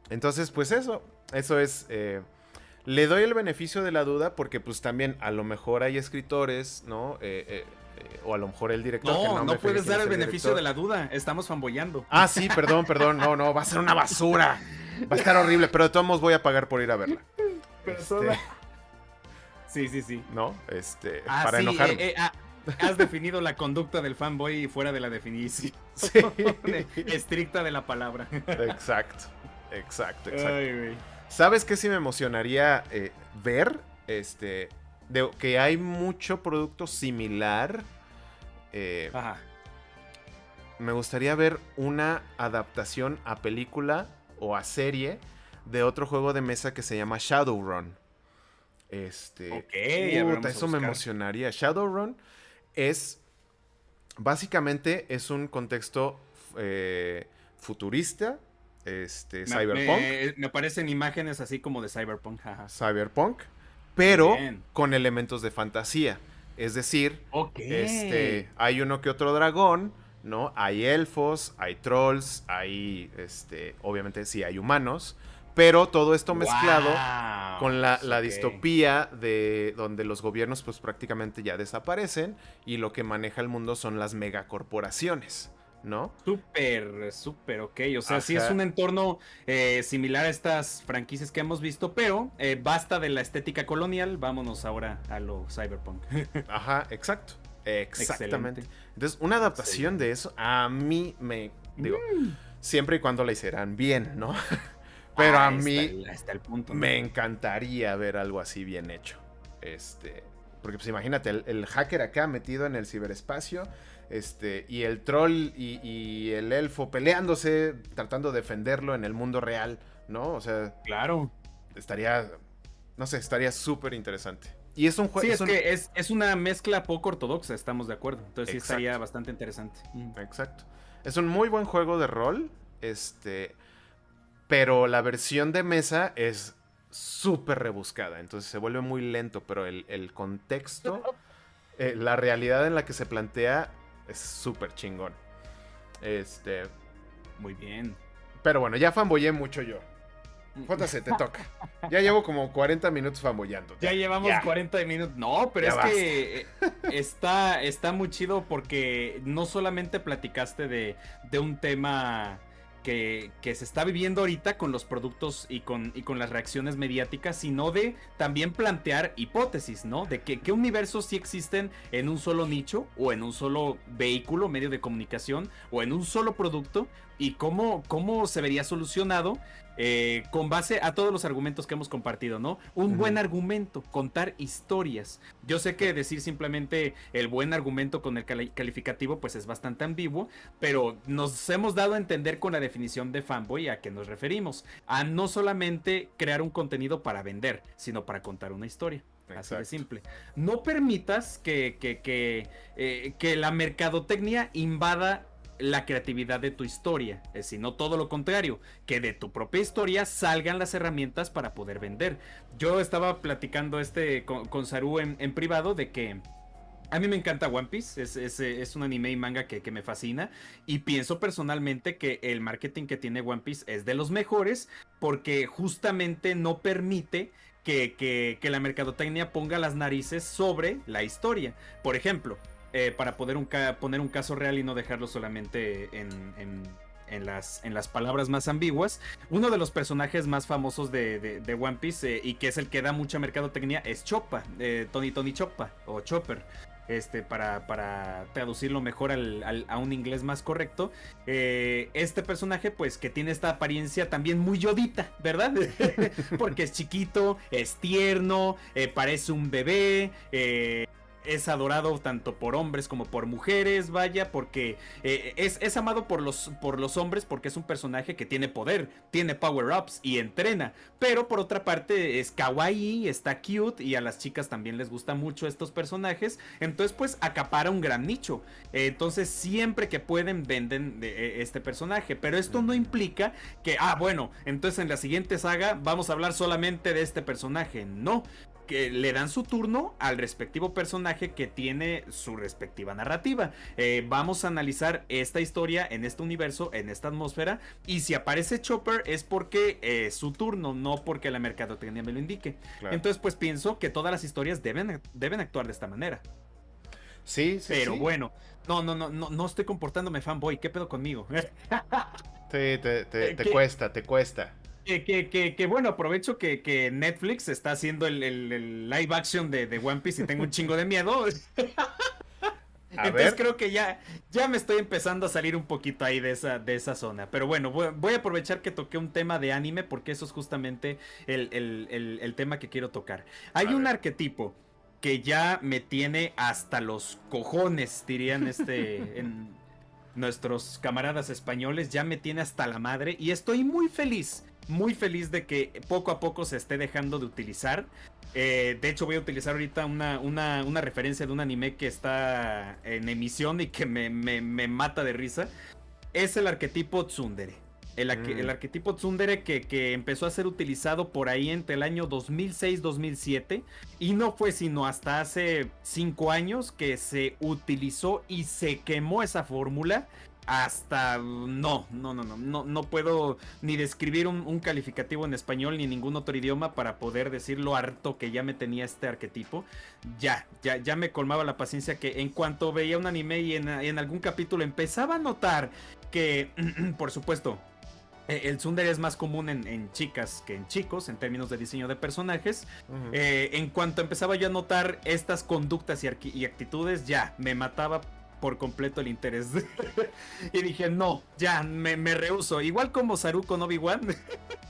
Entonces, pues eso. Eso es. Eh, le doy el beneficio de la duda porque, pues también, a lo mejor hay escritores, ¿no? Eh, eh, o a lo mejor el director. No, no, puedes dar el beneficio de la duda. Estamos fanboyando. Ah, sí, perdón, perdón. No, no, va a ser una basura. Va a estar horrible, pero de todos modos voy a pagar por ir a verla. Este, Sí, sí, sí. ¿No? Este, ah, para enojarme. Eh, eh, ah, has definido la conducta del fanboy fuera de la definición estricta de la palabra. Exacto, exacto, exacto. ¿Sabes qué sí me emocionaría eh, ver? Este, de, que hay mucho producto similar. Ajá. Me gustaría ver una adaptación a película o a serie de otro juego de mesa que se llama Shadowrun. Este. Eso me emocionaría. Shadowrun es. Básicamente es un contexto eh, futurista. Este, cyberpunk. Me, aparecen imágenes así como de cyberpunk. Cyberpunk. Pero con elementos de fantasía. Es decir, este, hay uno que otro dragón, ¿no? Hay elfos, hay trolls, hay, este, obviamente sí hay humanos. Pero todo esto mezclado con la, distopía de donde los gobiernos pues prácticamente ya desaparecen y lo que maneja el mundo son las megacorporaciones. ¿no? Súper, súper, ok. O sea, sí es un entorno eh, similar a estas franquicias que hemos visto, pero eh, basta de la estética colonial, vámonos ahora a lo cyberpunk. Ajá, exacto. Exactamente. Entonces, una adaptación de eso a mí me, digo, mm. siempre y cuando la hicieran bien, ¿no? Pero a mí me encantaría ver algo así bien hecho. Este, porque pues imagínate, el, hacker acá metido en el ciberespacio, este, y el troll y, el elfo peleándose, tratando de defenderlo en el mundo real, ¿no? O sea, claro. Estaría, no sé, estaría súper interesante. Y es un juego. Sí, es, que es, una mezcla poco ortodoxa, estamos de acuerdo. Entonces sí estaría bastante interesante. Exacto. Es un muy buen juego de rol. Este. Pero la versión de mesa es súper rebuscada, entonces se vuelve muy lento, pero el, contexto, eh, la realidad en la que se plantea es súper chingón. Este. Muy bien. Pero bueno, ya fanboyé mucho yo. JC, te toca. Ya llevo como 40 minutos fanboyando. Ya llevamos 40 minutos. No, pero es que eh, está, está muy chido porque no solamente platicaste de, de un tema que, se está viviendo ahorita con los productos y con, y con las reacciones mediáticas, sino de también plantear hipótesis, ¿no? De que, qué universos sí existen en un solo nicho o en un solo vehículo, medio de comunicación o en un solo producto y cómo, cómo se vería solucionado eh, con base a todos los argumentos que hemos compartido, ¿no? Un buen argumento, contar historias. Yo sé que decir simplemente el buen argumento con el calificativo pues es bastante ambiguo, pero nos hemos dado a entender con la definición de fanboy a qué nos referimos. A no solamente crear un contenido para vender, sino para contar una historia. Así de simple. No permitas que, que, que, eh, que la mercadotecnia invada la creatividad de tu historia, sino todo lo contrario, que de tu propia historia salgan las herramientas para poder vender. Yo estaba platicando este con, Saru en, privado de que a mí me encanta One Piece, es, un anime y manga que, me fascina y pienso personalmente que el marketing que tiene One Piece es de los mejores porque justamente no permite que, la mercadotecnia ponga las narices sobre la historia. Por ejemplo, eh, para poder poner un caso real y no dejarlo solamente en, las, palabras más ambiguas. Uno de los personajes más famosos de, One Piece eh, y que es el que da mucha mercadotecnia es Choppa, eh, Tony Tony Choppa o Chopper. Este, para, traducirlo mejor a un inglés más correcto. este personaje, pues, que tiene esta apariencia también muy yodita, ¿verdad? Porque es chiquito, es tierno, parece un bebé, es adorado tanto por hombres como por mujeres, vaya, porque eh, es, es, amado por los, por los hombres porque es un personaje que tiene poder, tiene power-ups y entrena, pero por otra parte es kawaii, está cute y a las chicas también les gustan mucho estos personajes, entonces pues acapara un gran nicho, entonces siempre que pueden venden de, este personaje, pero esto no implica que, ah, bueno, entonces en la siguiente saga vamos a hablar solamente de este personaje, no, que le dan su turno al respectivo personaje que tiene su respectiva narrativa. Eh, vamos a analizar esta historia en este universo, en esta atmósfera, y si aparece Chopper es porque es su turno, no porque la mercadotecnia me lo indique. Entonces, pues pienso que todas las historias deben, deben actuar de esta manera. Sí, sí. Pero bueno, no, no, no, no, no estoy comportándome fanboy, ¿qué pedo conmigo? sí, te, te, te cuesta, te cuesta. Que, bueno, aprovecho que, Netflix está haciendo el, live action de, One Piece y tengo un chingo de miedo. Entonces creo que ya, ya me estoy empezando a salir un poquito ahí de esa, de esa zona. Pero bueno, voy, a aprovechar que toqué un tema de anime porque eso es justamente el, tema que quiero tocar. Hay un arquetipo que ya me tiene hasta los cojones, dirían este en nuestros camaradas españoles, ya me tiene hasta la madre y estoy muy feliz muy feliz de que poco a poco se esté dejando de utilizar. Eh, de hecho, voy a utilizar ahorita una, una, referencia de un anime que está en emisión y que me, mata de risa. Es el arquetipo Tsundere. El, mm. arquetipo Tsundere que, que, empezó a ser utilizado por ahí entre el año 2006-2007 y no fue sino hasta hace 5 años que se utilizó y se quemó esa fórmula hasta no, no, no, no, no, no puedo ni describir un, calificativo en español ni ningún otro idioma para poder decir lo harto que ya me tenía este arquetipo. Ya, ya, ya me colmaba la paciencia que en cuanto veía un anime y en, algún capítulo empezaba a notar que, por supuesto, el Tsundere es más común en, chicas que en chicos en términos de diseño de personajes. Eh, en cuanto empezaba yo a notar estas conductas y, y actitudes, ya me mataba por completo el interés. y dije, no, ya, me, me rehuso. Igual como Saru con Obi-Wan.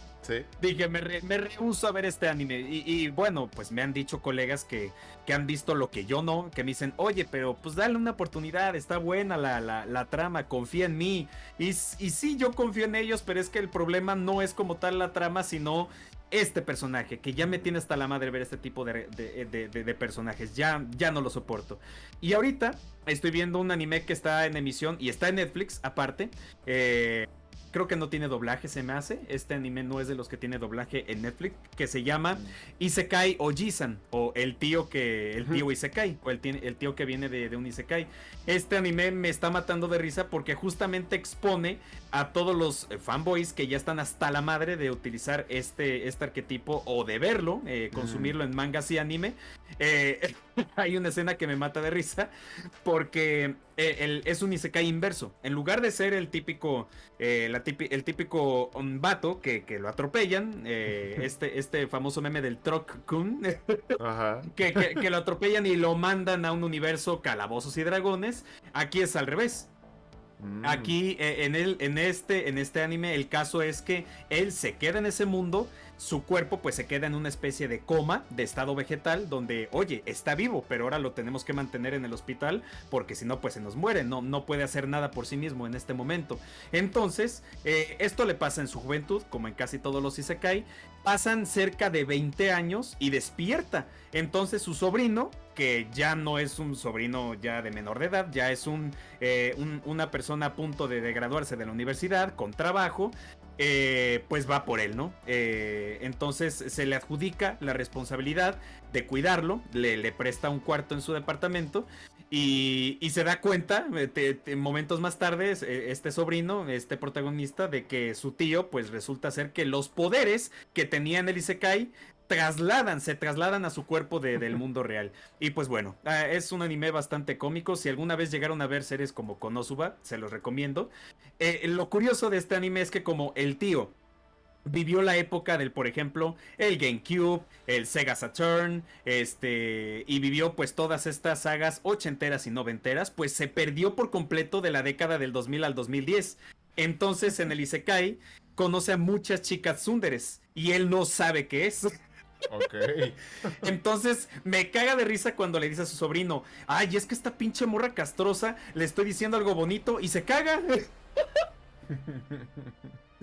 Dije, me, me, rehuso a ver este anime. Y, bueno, pues me han dicho colegas que, que, han visto lo que yo no, que me dicen, oye, pero pues dale una oportunidad, está buena la, la, trama, confía en mí. Y, y sí, yo confío en ellos, pero es que el problema no es como tal la trama, sino este personaje, que ya me tiene hasta la madre ver este tipo de, de, personajes, ya, ya no lo soporto. Y ahorita estoy viendo un anime que está en emisión y está en Netflix aparte. Eh, creo que no tiene doblaje, se me hace. Este anime no es de los que tiene doblaje en Netflix, que se llama. Isekai Ojisan, o el tío que, el tío Isekai, o el, el tío que viene de, un Isekai. Este anime me está matando de risa porque justamente expone a todos los eh, fanboys que ya están hasta la madre de utilizar este, este arquetipo o de verlo, eh, consumirlo en mangas y anime. Eh, hay una escena que me mata de risa porque es un Isekai inverso. En lugar de ser el típico, la el típico um, vato que, lo atropellan, este, este famoso meme del Truck Kun, que, que lo atropellan y lo mandan a un universo calabozos y dragones, aquí es al revés. Mm. Aquí eh, en, el, en, este, en este anime el caso es que él se queda en ese mundo, su cuerpo pues se queda en una especie de coma, de estado vegetal, donde oye, está vivo, pero ahora lo tenemos que mantener en el hospital porque si no pues se nos muere, no, no puede hacer nada por sí mismo en este momento. Entonces, eh, esto le pasa en su juventud, como en casi todos los Isekai, pasan cerca de 20 años y despierta. Entonces su sobrino que ya no es un sobrino ya de menor de edad, ya es un, eh, una persona a punto de, graduarse de la universidad con trabajo, eh, pues va por él, ¿no? Eh, entonces se le adjudica la responsabilidad de cuidarlo, le, le presta un cuarto en su departamento y, y se da cuenta, momentos más tarde, este sobrino, este protagonista, de que su tío, pues resulta ser que los poderes que tenía en el Isekai trasladan, se trasladan a su cuerpo del mundo real. Y pues bueno, ah, es un anime bastante cómico. Si alguna vez llegaron a ver series como Konosuba, se los recomiendo. Eh, lo curioso de este anime es que como el tío vivió la época del, por ejemplo, el GameCube, el Sega Saturn, este, y vivió pues todas estas sagas ochenteras y noventeras, pues se perdió por completo de la década del 2000 al 2010. Entonces en el Isekai conoce a muchas chicas sunderes y él no sabe qué es. Ok. Entonces me caga de risa cuando le dice a su sobrino, ay, es que esta pinche morra castrosa le estoy diciendo algo bonito y se caga.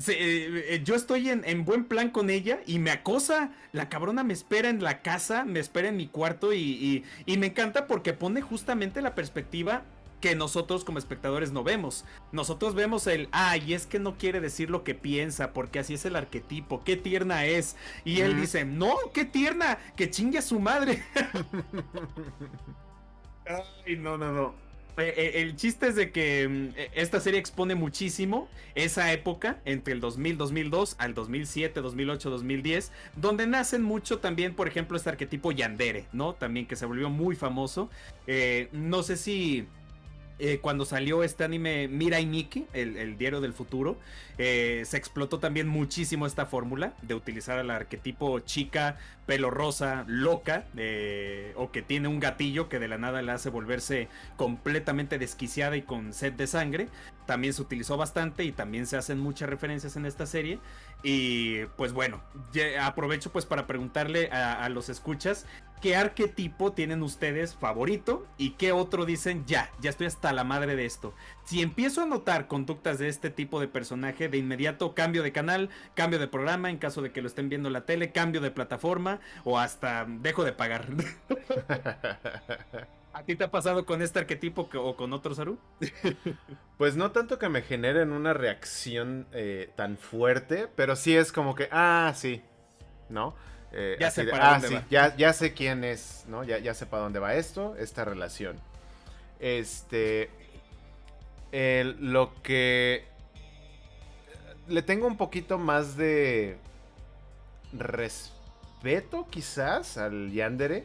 Eh, eh, yo estoy en, buen plan con ella y me acosa. La cabrona me espera en la casa, me espera en mi cuarto y, y me encanta porque pone justamente la perspectiva que nosotros como espectadores no vemos. Nosotros vemos el, ay, es que no quiere decir lo que piensa, porque así es el arquetipo, qué tierna es. Y él dice, no, qué tierna, que chingue a su madre. ay, no, no, no. Eh, el chiste es de que mm, e, esta serie expone muchísimo esa época entre el 2000, 2002 al 2007, 2008, 2010, donde nacen mucho también, por ejemplo, este arquetipo Yandere, ¿no? También que se volvió muy famoso. Eh, no sé si eh, cuando salió este anime Mirai Nikki, el, el diario del futuro, eh, se explotó también muchísimo esta fórmula de utilizar al arquetipo chica, pelo rosa, loca, eh, o que tiene un gatillo que de la nada le hace volverse completamente desquiciada y con sed de sangre. También se utilizó bastante y también se hacen muchas referencias en esta serie. Y pues bueno, aprovecho pues para preguntarle a, los escuchas qué arquetipo tienen ustedes favorito y qué otro dicen ya, ya estoy hasta la madre de esto. Si empiezo a notar conductas de este tipo de personaje, de inmediato cambio de canal, cambio de programa en caso de que lo estén viendo en la tele, cambio de plataforma o hasta dejo de pagar. ¿A ti te ha pasado con este arquetipo o con otro Saru? pues no tanto que me generen una reacción eh, tan fuerte, pero sí es como que, ah, sí, ¿no? Eh, ya sé para ah, dónde Ya, ya, sé quién es, ¿no? Ya, ya sé para dónde va esto, esta relación. Este. lo que. Le tengo un poquito más de. Respeto, quizás, al Yandere.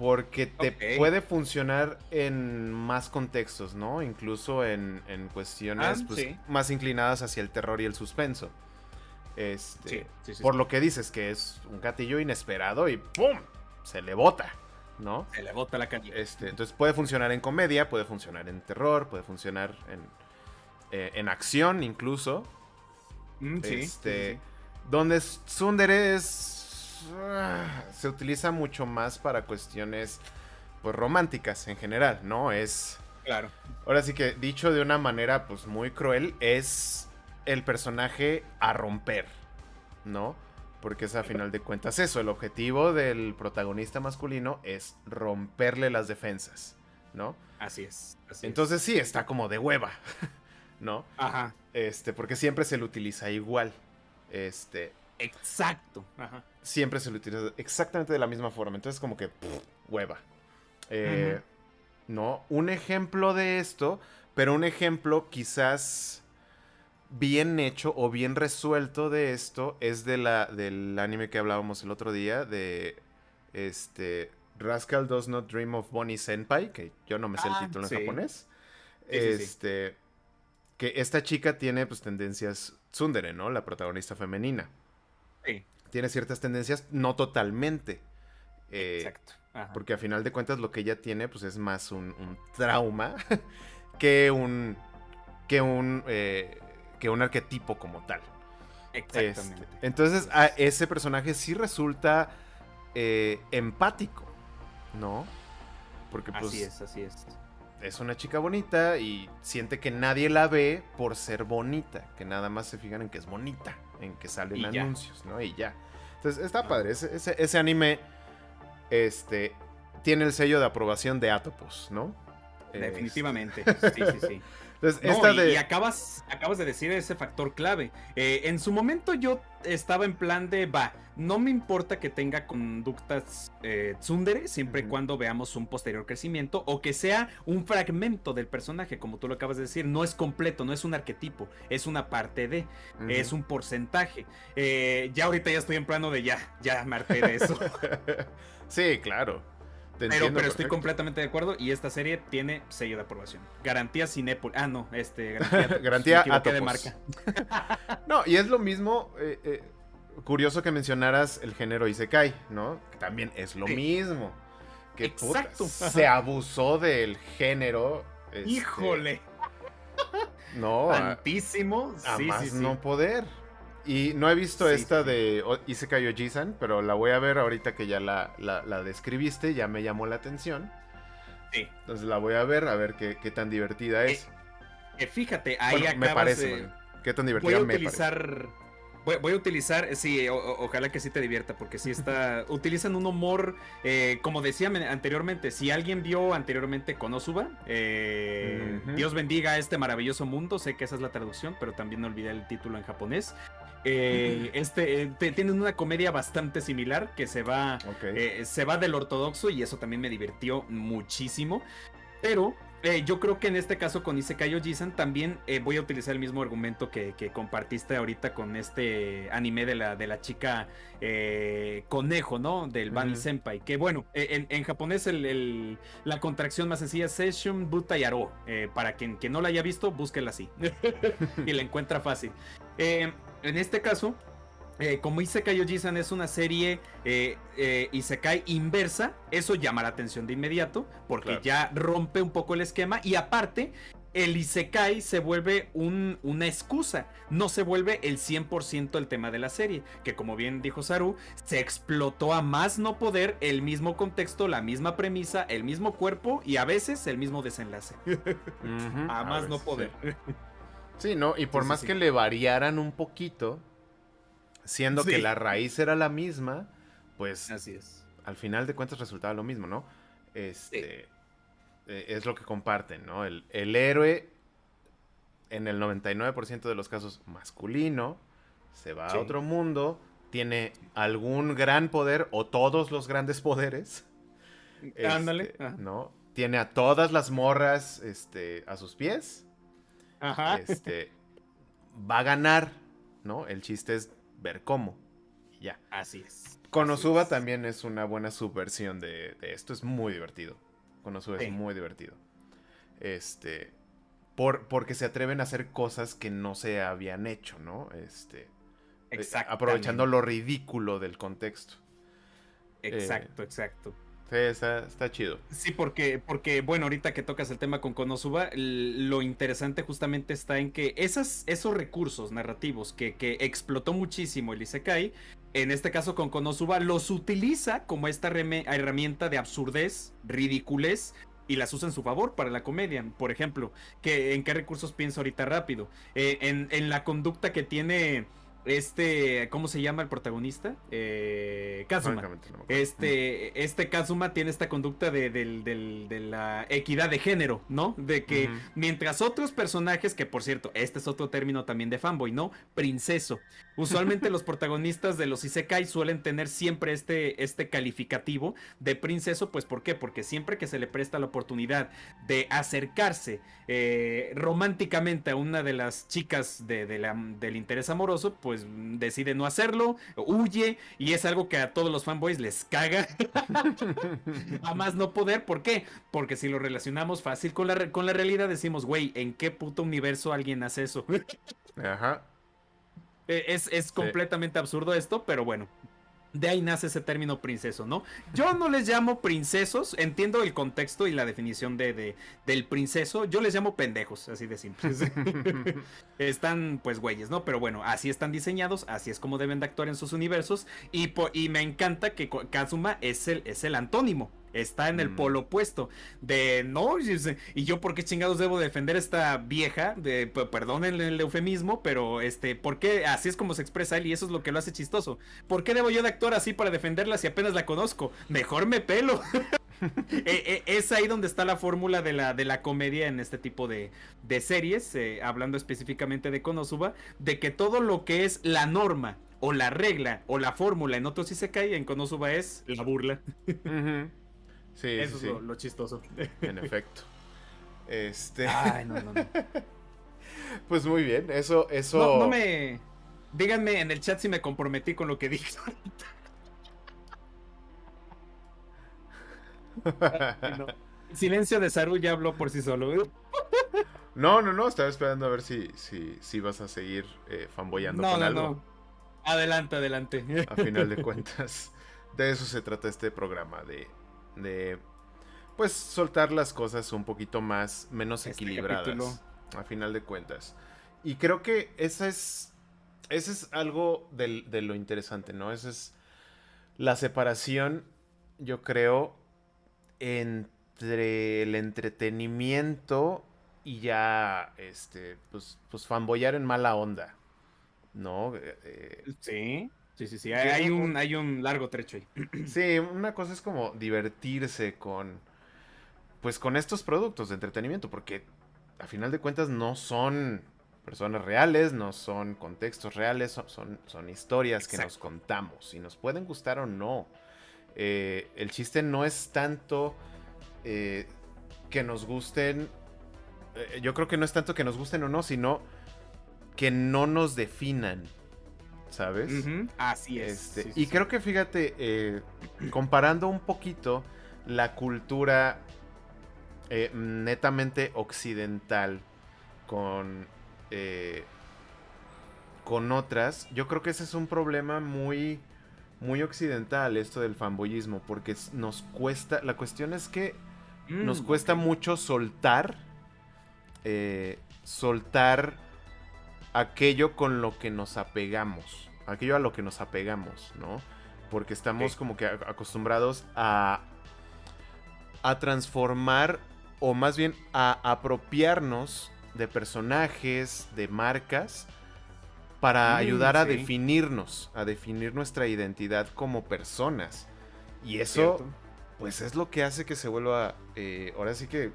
Porque te puede funcionar en más contextos, ¿no? Incluso en, cuestiones ah, pues, más inclinadas hacia el terror y el suspenso. Este, por lo que dices que es un gatillo inesperado y ¡pum! Se le bota, ¿no? Se le bota la calle. Este, entonces puede funcionar en comedia, puede funcionar en terror, puede funcionar en, eh, en acción incluso. Mm, este, donde Sundere es, se utiliza mucho más para cuestiones pues románticas en general, ¿no? Es Claro. Ahora sí que dicho de una manera pues muy cruel es el personaje a romper, ¿no? Porque es a final de cuentas eso, el objetivo del protagonista masculino es romperle las defensas, ¿no? Así es. Entonces sí, está como de hueva, ¿no? Ajá. Este, porque siempre se lo utiliza igual. Este. Exacto. Ajá. Siempre se lo utiliza exactamente de la misma forma. Entonces como que hueva. Eh, no, un ejemplo de esto, pero un ejemplo quizás bien hecho o bien resuelto de esto es de la, del anime que hablábamos el otro día, de este Rascal Does Not Dream of Bonnie Senpai, que yo no me sé el ah, título en japonés. este, que esta chica tiene pues tendencias tsundere, ¿no? La protagonista femenina. Sí. Tiene ciertas tendencias, no totalmente. Eh, Exacto. Porque a final de cuentas lo que ella tiene pues es más un, trauma que un que un eh, que un arquetipo como tal. Exactamente. Este, entonces, a ese personaje sí resulta eh, empático, ¿no? Porque pues. Así es, así es. Es una chica bonita y siente que nadie la ve por ser bonita, que nada más se fijan en que es bonita, en que salen anuncios, ¿no? Y ya. Entonces, está padre. Ese, anime este, tiene el sello de aprobación de Atopos, ¿no? Definitivamente. Sí, sí, sí. y, acabas, acabas de decir ese factor clave. Eh, en su momento yo estaba en plan de, va, no me importa que tenga conductas eh, tsundere, siempre y cuando veamos un posterior crecimiento o que sea un fragmento del personaje, como tú lo acabas de decir, no es completo, no es un arquetipo, es una parte de, es un porcentaje. Eh, ya ahorita ya estoy en plano de ya, ya me harté de eso. sí, claro pero, pero estoy completamente de acuerdo y esta serie tiene sello de aprobación. Garantía Cinépolis. Ah, no, este. Garantía, garantía de marca. no, y es lo mismo. Eh, eh, curioso que mencionaras el género Isekai, ¿no? Que también es lo mismo. Que Exacto. se abusó del género. Este, Híjole. No. Tantísimo. A, más no poder. Y no he visto esta de Isekai Ojisan, pero la voy a ver ahorita que ya la, la, describiste, ya me llamó la atención. Sí. Entonces la voy a ver, a ver qué, qué tan divertida es. Eh, fíjate, ahí me parece, qué tan divertida voy a utilizar, Voy, a utilizar, sí, ojalá que sí te divierta, porque sí está. utilizan un humor, eh, como decía anteriormente, si alguien vio anteriormente Konosuba, eh, Dios bendiga este maravilloso mundo, sé que esa es la traducción, pero también no olvidé el título en japonés. Eh, este tienen una comedia bastante similar que se va, se va del ortodoxo y eso también me divirtió muchísimo. Pero eh, yo creo que en este caso con Isekai Jisan también eh, voy a utilizar el mismo argumento que, compartiste ahorita con este anime de la, de la chica eh, conejo, ¿no? Del Bani Senpai. Que bueno, en, japonés el, la contracción más sencilla es Session Buta Yaro. para quien, quien, no la haya visto, búsquela así. y la encuentra fácil. En este caso, eh, como Isekai Ojisan es una serie eh, eh, Isekai inversa, eso llama la atención de inmediato, porque ya rompe un poco el esquema y aparte, el Isekai se vuelve una excusa, no se vuelve el 100% el tema de la serie, que como bien dijo Saru, se explotó a más no poder el mismo contexto, la misma premisa, el mismo cuerpo y a veces el mismo desenlace. a más no poder. Sí. ¿No? Y por más que le variaran un poquito, siendo que la raíz era la misma, pues así es. Al final de cuentas resultaba lo mismo, ¿no? Este e, es lo que comparten, ¿no? El, héroe en el 99% de los casos masculino se va a otro mundo, tiene algún gran poder o todos los grandes poderes. Ándale. Este, ¿No? Tiene a todas las morras este, a sus pies. Ajá. Este, va a ganar, ¿no? El chiste es ver cómo. Ya. Así es. Konosuba también es una buena subversión de, esto. Es muy divertido. Konosuba es muy divertido. Este. Por, porque se atreven a hacer cosas que no se habían hecho, ¿no? Este. Eh, aprovechando lo ridículo del contexto. Exacto, exacto. Sí, está, chido. Sí, porque, porque, bueno, ahorita que tocas el tema con Konosuba, lo interesante justamente está en que esos recursos narrativos que, que explotó muchísimo el Isekai, en este caso con Konosuba, los utiliza como esta herramienta de absurdez, ridiculez, y las usa en su favor para la comedia. Por ejemplo, que, ¿en qué recursos pienso ahorita rápido? Eh, en, en la conducta que tiene este, ¿cómo se llama el protagonista? Eh, Kazuma. Este, este Kazuma tiene esta conducta de, de, la equidad de género, ¿no? De que mientras otros personajes, que por cierto, este es otro término también de fanboy, ¿no? Princeso. Usualmente los protagonistas de los Isekai suelen tener siempre este, este calificativo de princeso, pues ¿por qué? Porque siempre que se le presta la oportunidad de acercarse eh, románticamente a una de las chicas de, del interés amoroso, pues decide no hacerlo, huye y es algo que a todos los fanboys les caga. a más no poder, ¿por qué? Porque si lo relacionamos fácil con la, con la realidad decimos, güey, ¿en qué puto universo alguien hace eso? Ajá. E, es, es completamente absurdo esto, pero bueno, de ahí nace ese término princeso, ¿no? Yo no les llamo princesos, entiendo el contexto y la definición de, del princeso, yo les llamo pendejos, así de simple. están pues güeyes, ¿no? Pero bueno, así están diseñados, así es como deben de actuar en sus universos y, y me encanta que Kazuma es el, es el antónimo Está en el mm. polo opuesto. De no, y yo por qué chingados debo defender esta vieja, de perdonen el eufemismo, pero este, ¿por qué así es como se expresa él y eso es lo que lo hace chistoso? ¿Por qué debo yo de actuar así para defenderla si apenas la conozco? Mejor me pelo. E, e, es ahí donde está la fórmula de la, de la comedia en este tipo de, de series, eh, hablando específicamente de Konosuba, de que todo lo que es la norma o la regla o la fórmula en otros sí se cae, en Konosuba es la burla. Sí, Eso es Lo, chistoso. En efecto. Este. Ay, no, no, no. Pues muy bien, eso, eso. No, no, me. Díganme en el chat si me comprometí con lo que dije Silencio de Saru ya habló por sí solo. No, no, no, estaba esperando a ver si, si, si vas a seguir eh, fanboyando con algo. No. Adelante, adelante. A final de cuentas, de eso se trata este programa, de de pues soltar las cosas un poquito más menos este equilibradas a final de cuentas. Y creo que esa es ese es algo de lo interesante, ¿no? Esa es la separación, yo creo, entre el entretenimiento y ya, este, pues, pues fanboyar en mala onda, ¿no? Eh, eh, sí. Sí, sí, sí. Hay, un, hay un largo trecho ahí. Sí, una cosa es como divertirse con. Pues con estos productos de entretenimiento. Porque a final de cuentas no son personas reales, no son contextos reales, son, son, historias que nos contamos. Y nos pueden gustar o no. Eh, el chiste no es tanto que nos gusten eh, yo creo que no es tanto que nos gusten o no, sino que no nos definan. ¿Sabes? Así es. Este, y creo que fíjate, eh, comparando un poquito la cultura eh, netamente occidental con, con otras, yo creo que ese es un problema muy, muy occidental, esto del fanboyismo, porque nos cuesta, la cuestión es que nos mm, cuesta mucho soltar eh, soltar aquello con lo que nos apegamos, aquello a lo que nos apegamos, ¿no? Porque estamos como que acostumbrados a, a transformar o más bien a apropiarnos de personajes, de marcas, para mm, ayudar a definirnos, a definir nuestra identidad como personas. Y eso, pues es lo que hace que se vuelva, eh, ahora sí que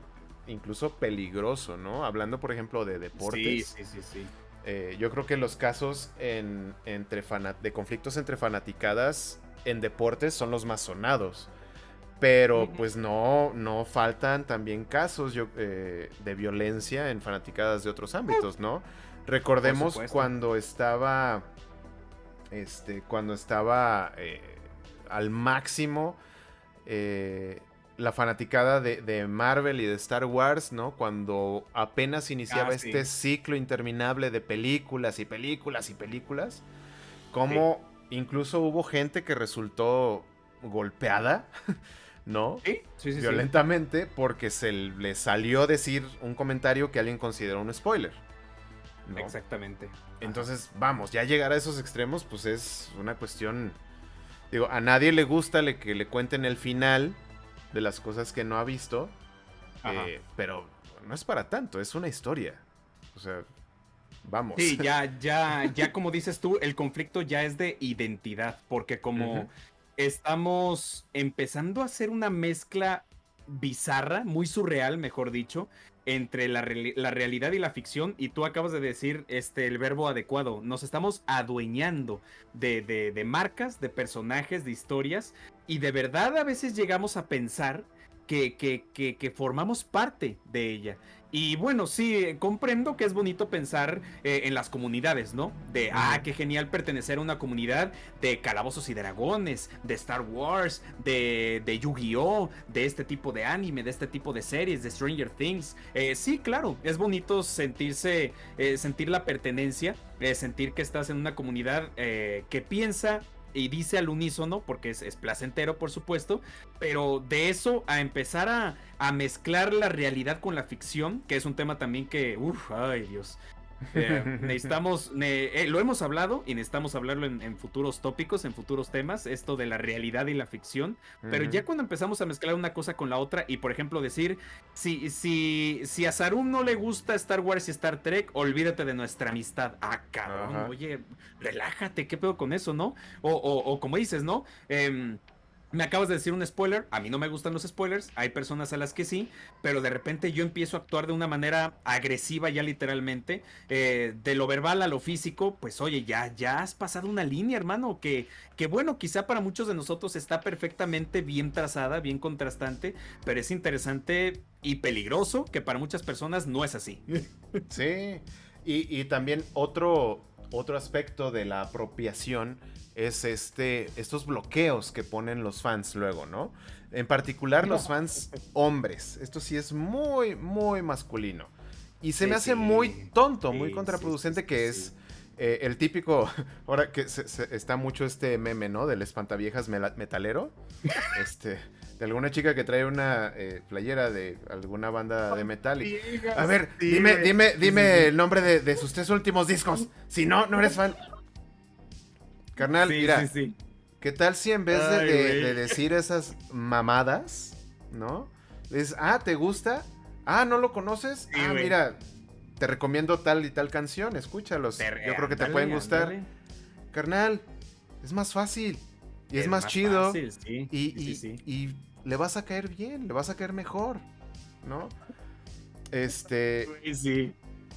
incluso peligroso, ¿no? Hablando, por ejemplo, de deportes. Sí, sí, sí, sí. Eh, yo creo que los casos entre de conflictos entre fanaticadas en deportes son los más sonados. Pero pues no, no faltan también casos eh, de violencia en fanaticadas de otros ámbitos, ¿no? Recordemos cuando estaba. Este. Cuando estaba eh, al máximo la fanaticada de, Marvel y de Star Wars, ¿no? Cuando apenas iniciaba ah, este ciclo interminable de películas y películas y películas. Como incluso hubo gente que resultó golpeada, ¿no? Sí, sí, sí Violentamente porque se le salió decir un comentario que alguien consideró un spoiler. Exactamente. Entonces, vamos, ya llegar a esos extremos, pues es una cuestión. Digo, a nadie le gusta que le cuenten el final de las cosas que no ha visto. Eh, pero no es para tanto, es una historia. O sea, vamos. Sí, ya, ya, ya como dices tú, el conflicto ya es de identidad, porque como estamos empezando a hacer una mezcla bizarra, muy surreal, mejor dicho, entre la, realidad y la ficción y tú acabas de decir este, el verbo adecuado. Nos estamos adueñando de, de, marcas, de personajes, de historias y de verdad a veces llegamos a pensar que, que, que formamos parte de ella. Y bueno, sí, comprendo que es bonito pensar eh, en las comunidades, ¿no? De, ah, qué genial pertenecer a una comunidad de calabozos y dragones, de Star Wars, de, de Yu-Gi-Oh, de este tipo de anime, de este tipo de series, de Stranger Things. Eh, sí, claro, es bonito sentirse, eh, sentir la pertenencia, sentir que estás en una comunidad que piensa y dice al unísono, porque es, placentero, por supuesto, pero de eso a empezar a, a, mezclar la realidad con la ficción, que es un tema también que, uff, ay Dios, eh, necesitamos, eh, lo hemos hablado y necesitamos hablarlo en, futuros tópicos, en futuros temas, esto de la realidad y la ficción. Pero ya cuando empezamos a mezclar una cosa con la otra y, por ejemplo, decir, si, si, si a Sarum no le gusta Star Wars y Star Trek, olvídate de nuestra amistad. Ah, cabrón, oye, relájate, ¿qué pedo con eso, no? O, o, como dices, ¿no? Eh, me acabas de decir un spoiler, a mí no me gustan los spoilers, hay personas a las que sí, pero de repente yo empiezo a actuar de una manera agresiva ya literalmente, eh, de lo verbal a lo físico, pues oye, ya, ya has pasado una línea, hermano, que, que bueno, quizá para muchos de nosotros está perfectamente bien trazada, bien contrastante, pero es interesante y peligroso que para muchas personas no es así. Sí, y, y también otro, otro aspecto de la apropiación es este, estos bloqueos que ponen los fans luego, ¿no? En particular los fans hombres. Esto sí es muy, muy masculino. Y se me hace muy tonto, muy contraproducente que es eh, el típico, ahora que está mucho este meme, ¿no? Del espantaviejas metalero. este, de alguna chica que trae una eh, playera de alguna banda de metal. Y, a ver, dime, dime, dime el nombre de, de sus tres últimos discos. Si no, no eres fan. Carnal, mira, ¿qué tal si en vez de, decir esas mamadas, ¿no? Es, ah, ¿te gusta? Ah, ¿no lo conoces? ah, mira, te recomiendo tal y tal canción, escúchalos. Yo creo que te pueden gustar. Carnal, es más fácil. Y es, más, chido. y, y, le vas a caer bien, le vas a caer mejor. ¿No? Este. Sí.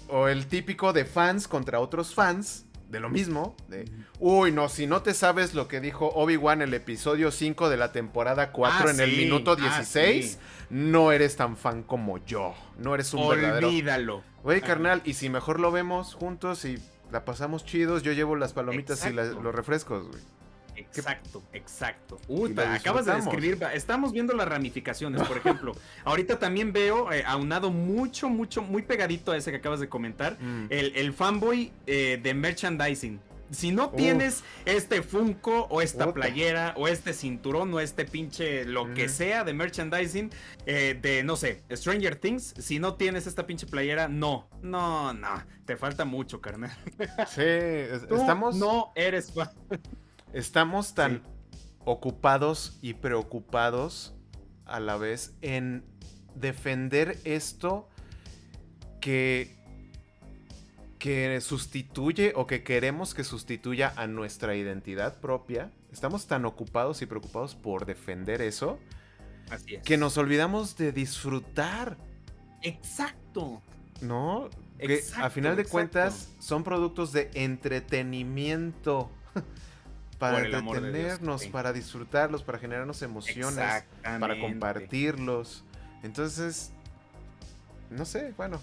O el típico de fans contra otros fans. De lo mismo. De, Uy, no, si no te sabes lo que dijo Obi-Wan el episodio 5 de la temporada 4 ah, en el minuto 16, ah, no eres tan fan como yo. No eres un verdadero. Olvídalo. Güey, carnal, y si mejor lo vemos juntos y la pasamos chidos, yo llevo las palomitas y los refrescos, güey. Exacto, exacto. acabas de describir, estamos viendo las ramificaciones, por ejemplo. ahorita también veo, eh, aunado mucho, mucho, muy pegadito a ese que acabas de comentar, mm. el, fanboy eh, de merchandising. Si no tienes este Funko o esta playera o este cinturón o este pinche lo que sea de merchandising eh, de, no sé, Stranger Things, si no tienes esta pinche playera, no, no, no, te falta mucho, carnal. Sí, estamos... No eres fan. Estamos tan ocupados y preocupados a la vez en defender esto que que sustituye o que queremos que sustituya a nuestra identidad propia. Estamos tan ocupados y preocupados por defender eso que nos olvidamos de disfrutar. Exacto. ¿No? Que a final de cuentas son productos de entretenimiento. Para entretenernos, para disfrutarlos, para generarnos emociones, para compartirlos. Entonces, no sé, bueno.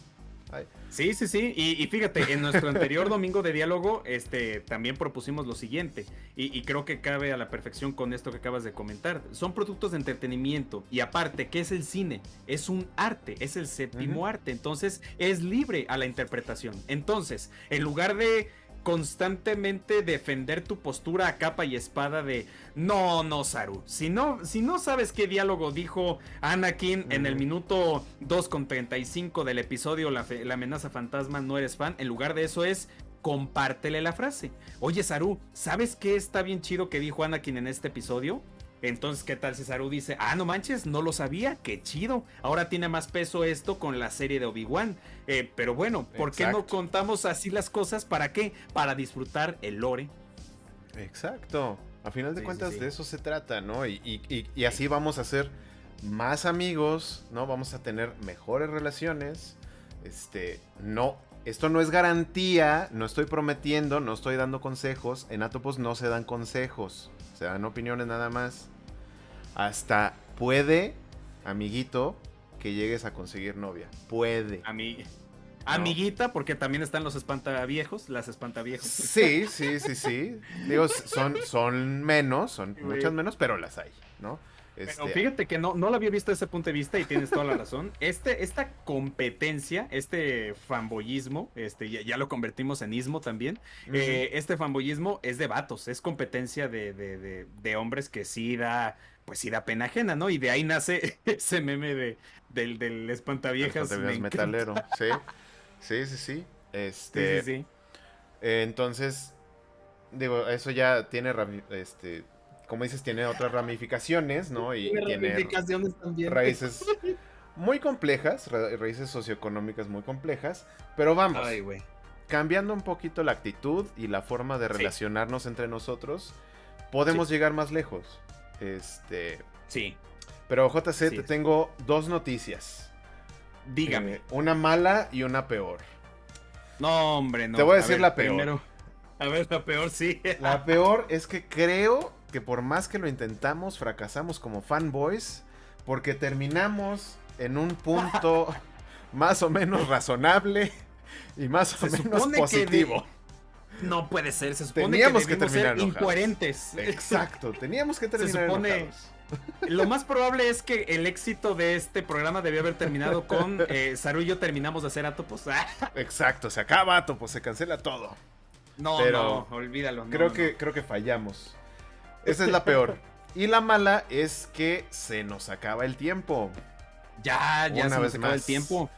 Sí, sí, sí. Y, fíjate, en nuestro anterior domingo de diálogo, este, también propusimos lo siguiente. Y, creo que cabe a la perfección con esto que acabas de comentar. Son productos de entretenimiento. Y aparte, ¿qué es el cine? Es un arte, es el séptimo arte. Entonces, es libre a la interpretación. Entonces, en lugar de constantemente defender tu postura a capa y espada de no, no, Saru. Si no, si no sabes qué diálogo dijo Anakin en el minuto 2 con 35 del episodio la, la amenaza fantasma, no eres fan. En lugar de eso es compártele la frase. Oye, Saru, ¿sabes qué está bien chido que dijo Anakin en este episodio? Entonces, ¿qué tal si Saru dice, ah, no manches, no lo sabía, qué chido. Ahora tiene más peso esto con la serie de Obi-Wan. Eh, pero bueno, ¿por qué no contamos así las cosas? ¿Para qué? Para disfrutar el lore. Exacto. A final de cuentas de eso se trata, ¿no? Y, y, así vamos a ser más amigos, ¿no? Vamos a tener mejores relaciones. Este, no, esto no es garantía, no estoy prometiendo, no estoy dando consejos. En Atopos no se dan consejos, se dan opiniones nada más hasta puede, amiguito, que llegues a conseguir novia. Puede. Amiguita, porque también están los espantaviejos, las espantaviejos. Sí, sí, sí, sí. Digo, son, son menos, son muchas menos, pero las hay, ¿no? Este, fíjate que no, no lo había visto desde ese punto de vista y tienes toda la razón. Este, esta competencia, este fanboyismo, este, ya, lo convertimos en ismo también. Eh, este fanboyismo es de vatos, es competencia de, de, de, hombres que sí da, pues sí da pena ajena, ¿no? Y de ahí nace ese meme de, del, del espantaviejas. metalero, sí. Sí, sí, sí. Este, sí, sí, sí. Eh, entonces, digo, eso ya tiene este, como dices, tiene otras ramificaciones, ¿no? Y tiene, raíces muy complejas, raíces socioeconómicas muy complejas, pero vamos, cambiando un poquito la actitud y la forma de relacionarnos entre nosotros, podemos llegar más lejos. Este. Sí. Pero JC, te tengo dos noticias. Dígame. Eh, una mala y una peor. No, hombre, no. Te voy a decir la peor. A ver, la peor sí. La peor es que creo que por más que lo intentamos, fracasamos como fanboys, porque terminamos en un punto más o menos razonable y más o menos positivo. No puede ser, se supone teníamos que, terminar ser incoherentes. Exacto, teníamos que terminar se supone... Lo más probable es que el éxito de este programa debió haber terminado con eh, Saru y yo terminamos de hacer Atopos. Exacto, se acaba Atopos, se cancela todo. No, no, olvídalo. creo, que, creo que fallamos. Esa es la peor. Y la mala es que se nos acaba el tiempo. Ya, ya se nos acaba el tiempo.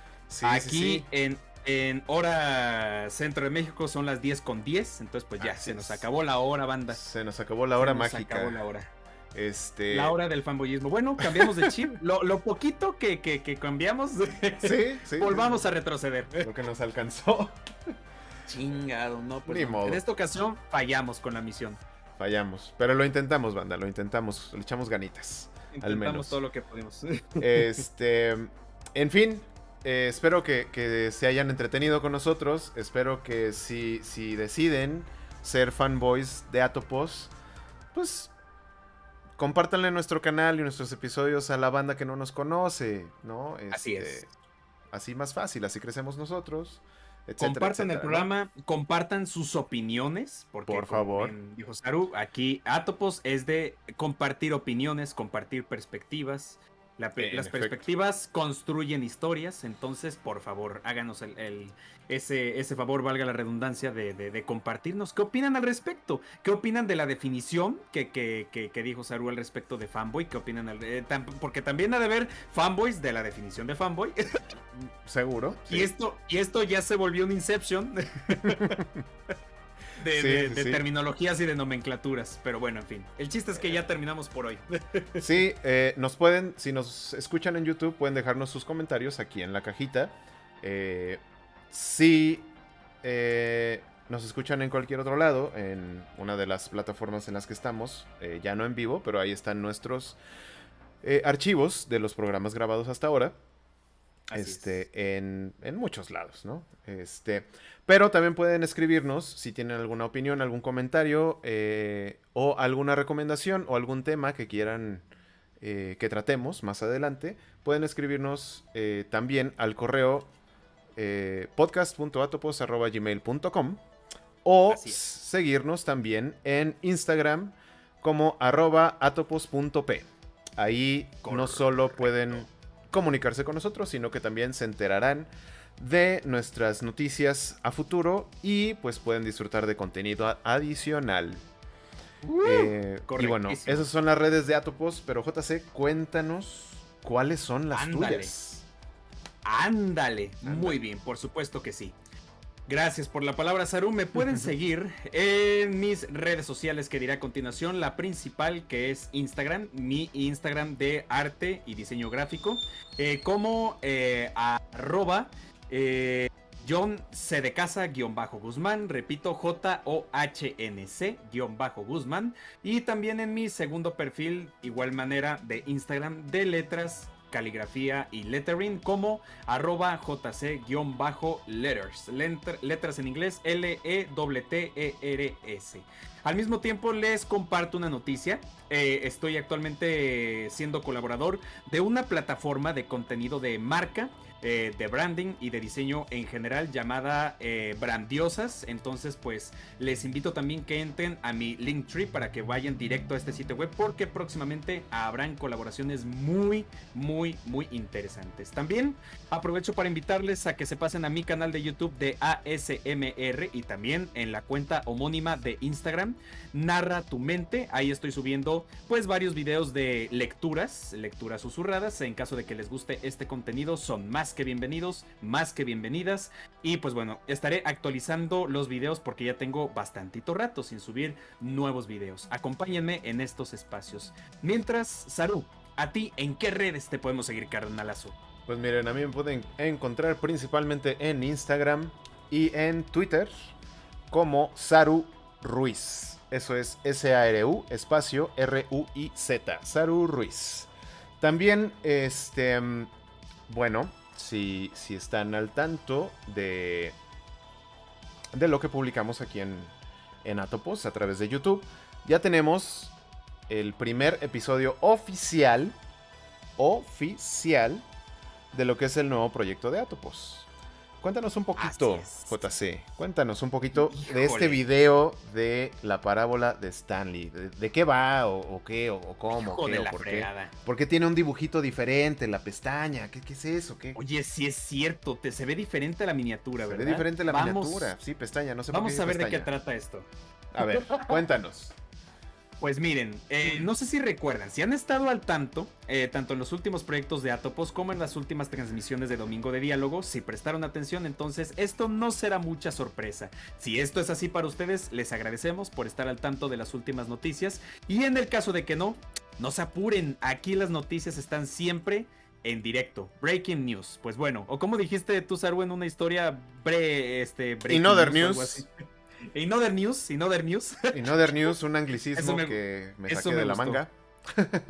Aquí En, En hora centro de México son las 10 con 10. Entonces, pues ya, se nos acabó la hora, banda. Se nos acabó la hora se mágica. Se acabó la hora. Este... La hora del fanboyismo. Bueno, cambiamos de chip. lo, poquito que, que, cambiamos, sí, sí, volvamos a retroceder. Lo que nos alcanzó. Chingado, no, pues En esta ocasión fallamos con la misión. Fallamos. Pero lo intentamos, banda, lo intentamos. Le echamos ganitas. al menos. todo lo que pudimos. Este. En fin, eh, espero que, se hayan entretenido con nosotros. Espero que si, si deciden ser fanboys de Atopos, pues compártanle nuestro canal y nuestros episodios a la banda que no nos conoce, ¿no? así es. Este, así más fácil, así crecemos nosotros. compartan el programa, compartan sus opiniones, porque por favor, dijo Saru, aquí Atopos es de compartir opiniones, compartir perspectivas, las perspectivas construyen historias, entonces por favor háganos el, ese, ese, favor, valga la redundancia, de, compartirnos. ¿Qué opinan al respecto? ¿Qué opinan de la definición que, que, dijo Saru al respecto de fanboy? ¿Qué opinan? Eh, porque también ha de haber fanboys de la definición de fanboy. Seguro. Y, esto, y esto ya se volvió un Inception. de, terminologías y de nomenclaturas. Pero bueno, en fin. El chiste es que ya terminamos por hoy. sí, eh, nos pueden, si nos escuchan en YouTube, pueden dejarnos sus comentarios aquí en la cajita. Eh, si eh, nos escuchan en cualquier otro lado, en una de las plataformas en las que estamos, ya no en vivo, pero ahí están nuestros archivos de los programas grabados hasta ahora este, en, muchos lados, ¿no? Este, pero también pueden escribirnos si tienen alguna opinión, algún comentario eh, o alguna recomendación o algún tema que quieran eh, que tratemos más adelante. Pueden escribirnos eh, también al correo podcast.atopos.gmail.com o seguirnos también en Instagram como arroba atopos.p. Ahí no solo pueden comunicarse con nosotros, sino que también se enterarán de nuestras noticias a futuro y pues pueden disfrutar de contenido adicional. Eh, y bueno, esas son las redes de Atopos, pero JC, cuéntanos cuáles son las tuyas. Ándale, muy bien, por supuesto que sí. Gracias por la palabra, Saru. Me pueden seguir en mis redes sociales que diré a continuación. La principal que es Instagram, mi Instagram de arte y diseño gráfico, eh, como eh, arroba eh, John C de casa guion bajo Guzmán, repito J-O-H-N-C guion bajo Guzmán. Y también en mi segundo perfil, igual manera de Instagram de letras caligrafía y lettering como arroba jc-letters. Letras en inglés L-E-T-T-E-R-S. Al mismo tiempo les comparto una noticia. Eh, estoy actualmente siendo colaborador de una plataforma de contenido de marca eh, de branding y de diseño en general llamada eh, Brandiosas. Entonces, pues les invito también que entren a mi Linktree para que vayan directo a este sitio web porque próximamente habrán colaboraciones muy, muy, muy interesantes. También aprovecho para invitarles a que se pasen a mi canal de YouTube de ASMR y también en la cuenta homónima de Instagram, Narra tu mente. Ahí estoy subiendo pues varios videos de lecturas, lecturas susurradas. En caso de que les guste este contenido, son más que bienvenidos, más que bienvenidas. Y pues bueno, estaré actualizando los videos porque ya tengo bastantito rato sin subir nuevos videos. Acompáñenme en estos espacios. Mientras, Saru, a ti, ¿en qué redes te podemos seguir, carnalazo? Pues miren, a mí me pueden encontrar principalmente en Instagram y en Twitter como Saru Ruiz. Eso es S-A-R-U, espacio R-U-I-Z. Saru Ruiz. También, este, bueno, si, están al tanto de, de lo que publicamos aquí en, en Atopos a través de YouTube, ya tenemos el primer episodio oficial, oficial, de lo que es el nuevo proyecto de Atopos. Cuéntanos un poquito, JC. Cuéntanos un poquito de este video de la parábola de Stanley. ¿De, qué va? ¿O, qué? ¿O, cómo? qué, por qué? ¿Por qué tiene un dibujito diferente la pestaña? ¿Qué, es eso? ¿Qué? Oye, sí es cierto. Te, se ve diferente la miniatura, ¿verdad? Se ve diferente la miniatura. Sí, pestaña. No sé Vamos a ver de qué trata esto. A ver, cuéntanos. Pues miren, eh, no sé si recuerdan, si han estado al tanto, eh, tanto en los últimos proyectos de Atopos como en las últimas transmisiones de Domingo de Diálogo, si prestaron atención, entonces esto no será mucha sorpresa. Si esto es así para ustedes, les agradecemos por estar al tanto de las últimas noticias. Y en el caso de que no, no se apuren, aquí las noticias están siempre en directo. Breaking news. Pues bueno, o como dijiste tú, Saru, en una historia bre, este, breaking news. news. In other news, in other news. In other news, un anglicismo que me saqué de la manga.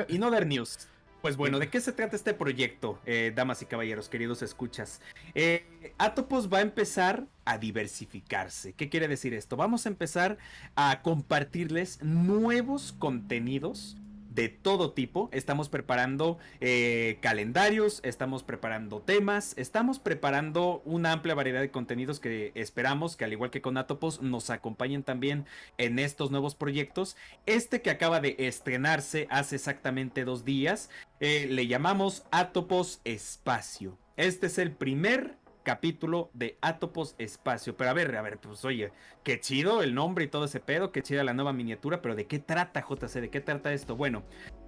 In other news. Pues bueno, ¿de qué se trata este proyecto, eh, damas y caballeros, queridos escuchas? Eh, Atopos va a empezar a diversificarse. ¿Qué quiere decir esto? Vamos a empezar a compartirles nuevos contenidos de todo tipo. Estamos preparando eh, calendarios, estamos preparando temas, estamos preparando una amplia variedad de contenidos que esperamos que al igual que con Atopos nos acompañen también en estos nuevos proyectos. Este que acaba de estrenarse hace exactamente dos días, eh, le llamamos Atopos Espacio. Este es el primer capítulo de Atopos Espacio. Pero a ver, a ver, pues oye, qué chido el nombre y todo ese pedo, qué chida la nueva miniatura, pero ¿de qué trata JC? ¿De qué trata esto? Bueno,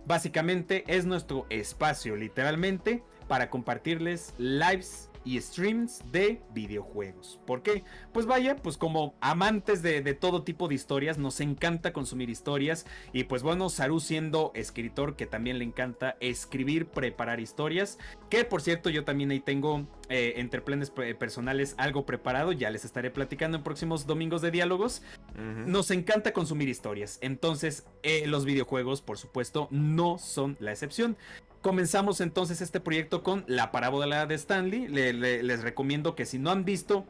básicamente es nuestro espacio, literalmente, para compartirles lives y streams de videojuegos. ¿Por qué? Pues vaya, pues como amantes de, todo tipo de historias, nos encanta consumir historias. Y pues bueno, Saru siendo escritor que también le encanta escribir, preparar historias. Que por cierto, yo también ahí tengo eh, entre planes personales algo preparado. Ya les estaré platicando en próximos domingos de diálogos. Nos encanta consumir historias. Entonces, eh, los videojuegos, por supuesto, no son la excepción. Comenzamos entonces este proyecto con la parábola de Stanley. les recomiendo que si no han visto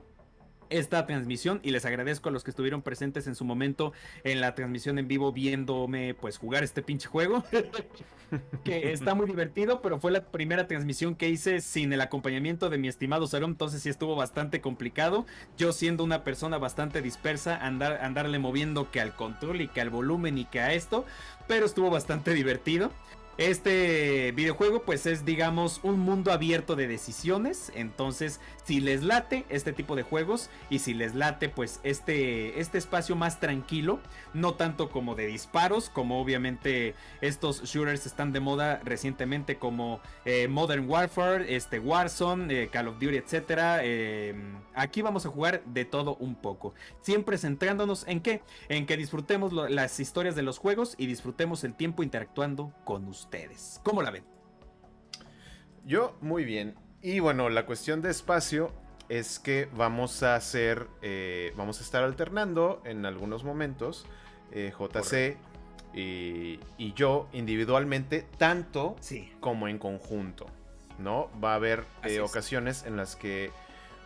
esta transmisión y les agradezco a los que estuvieron presentes en su momento en la transmisión en vivo viéndome pues jugar este pinche juego que está muy divertido pero fue la primera transmisión que hice sin el acompañamiento de mi estimado Sarum entonces sí estuvo bastante complicado yo siendo una persona bastante dispersa andar andarle moviendo que al control y que al volumen y que a esto pero estuvo bastante divertido este videojuego pues es digamos un mundo abierto de decisiones, entonces si les late este tipo de juegos y si les late pues este, este espacio más tranquilo, no tanto como de disparos, como obviamente estos shooters están de moda recientemente como eh, Modern Warfare, este Warzone, eh, Call of Duty, etcétera. Eh, aquí vamos a jugar de todo un poco, siempre centrándonos en qué, en que disfrutemos las historias de los juegos y disfrutemos el tiempo interactuando con ustedes. ¿Cómo la ven? Yo muy bien. Y bueno, la cuestión de espacio es que vamos a hacer, eh, vamos a estar alternando en algunos momentos eh, JC y, yo individualmente, tanto como en conjunto. ¿No? Va a haber eh, ocasiones en las que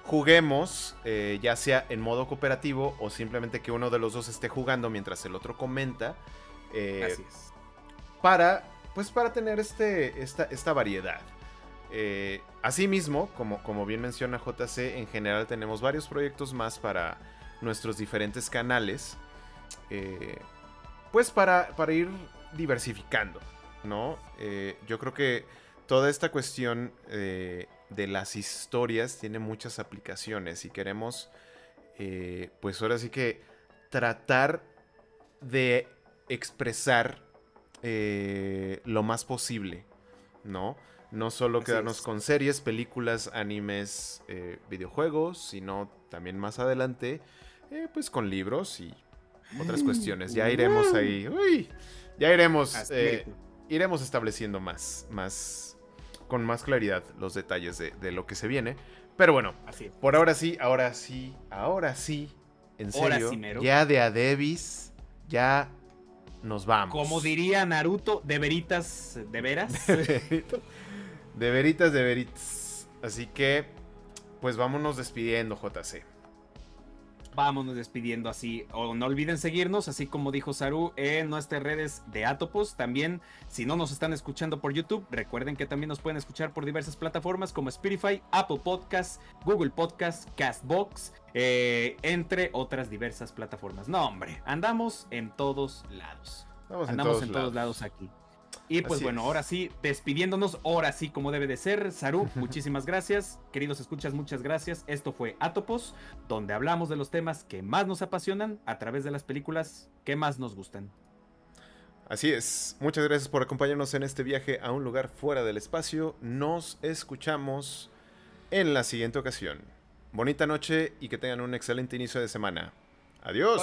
juguemos, ya sea en modo cooperativo o simplemente que uno de los dos esté jugando mientras el otro comenta. Así es. Para pues para tener este, esta, esta variedad. Eh, asimismo, como, como bien menciona JC, en general tenemos varios proyectos más para nuestros diferentes canales. Eh, pues para, para, ir diversificando, ¿no? Eh, yo creo que toda esta cuestión de las historias tiene muchas aplicaciones y queremos, pues ahora sí que tratar de expresar eh, lo más posible, ¿no? No solo quedarnos con series, películas, animes, eh, videojuegos, sino también más adelante, eh, pues con libros y otras cuestiones. Ya iremos ahí, uy, ya iremos, iremos estableciendo más, más, con más claridad los detalles de, lo que se viene. Pero bueno, por ahora sí, ahora sí, ahora sí, en serio, ya de Adebis, ya nos vamos. Como diría Naruto, de veritas, de veras. de veritas, de veritas. Así que, pues vámonos despidiendo, JC. Vámonos despidiendo así. O no olviden seguirnos, así como dijo Saru, en nuestras redes de Atopos. También, si no nos están escuchando por YouTube, recuerden que también nos pueden escuchar por diversas plataformas como Spotify, Apple Podcasts, Google Podcasts, Castbox, eh, entre otras diversas plataformas. No, hombre, andamos en todos lados. andamos en todos lados aquí. Y pues bueno, ahora sí, despidiéndonos, ahora sí como debe de ser. Saru, muchísimas gracias. Queridos escuchas, muchas gracias. Esto fue Atopos, donde hablamos de los temas que más nos apasionan a través de las películas que más nos gustan. Así es. Muchas gracias por acompañarnos en este viaje a un lugar fuera del espacio. Nos escuchamos en la siguiente ocasión. Bonita noche y que tengan un excelente inicio de semana. Adiós.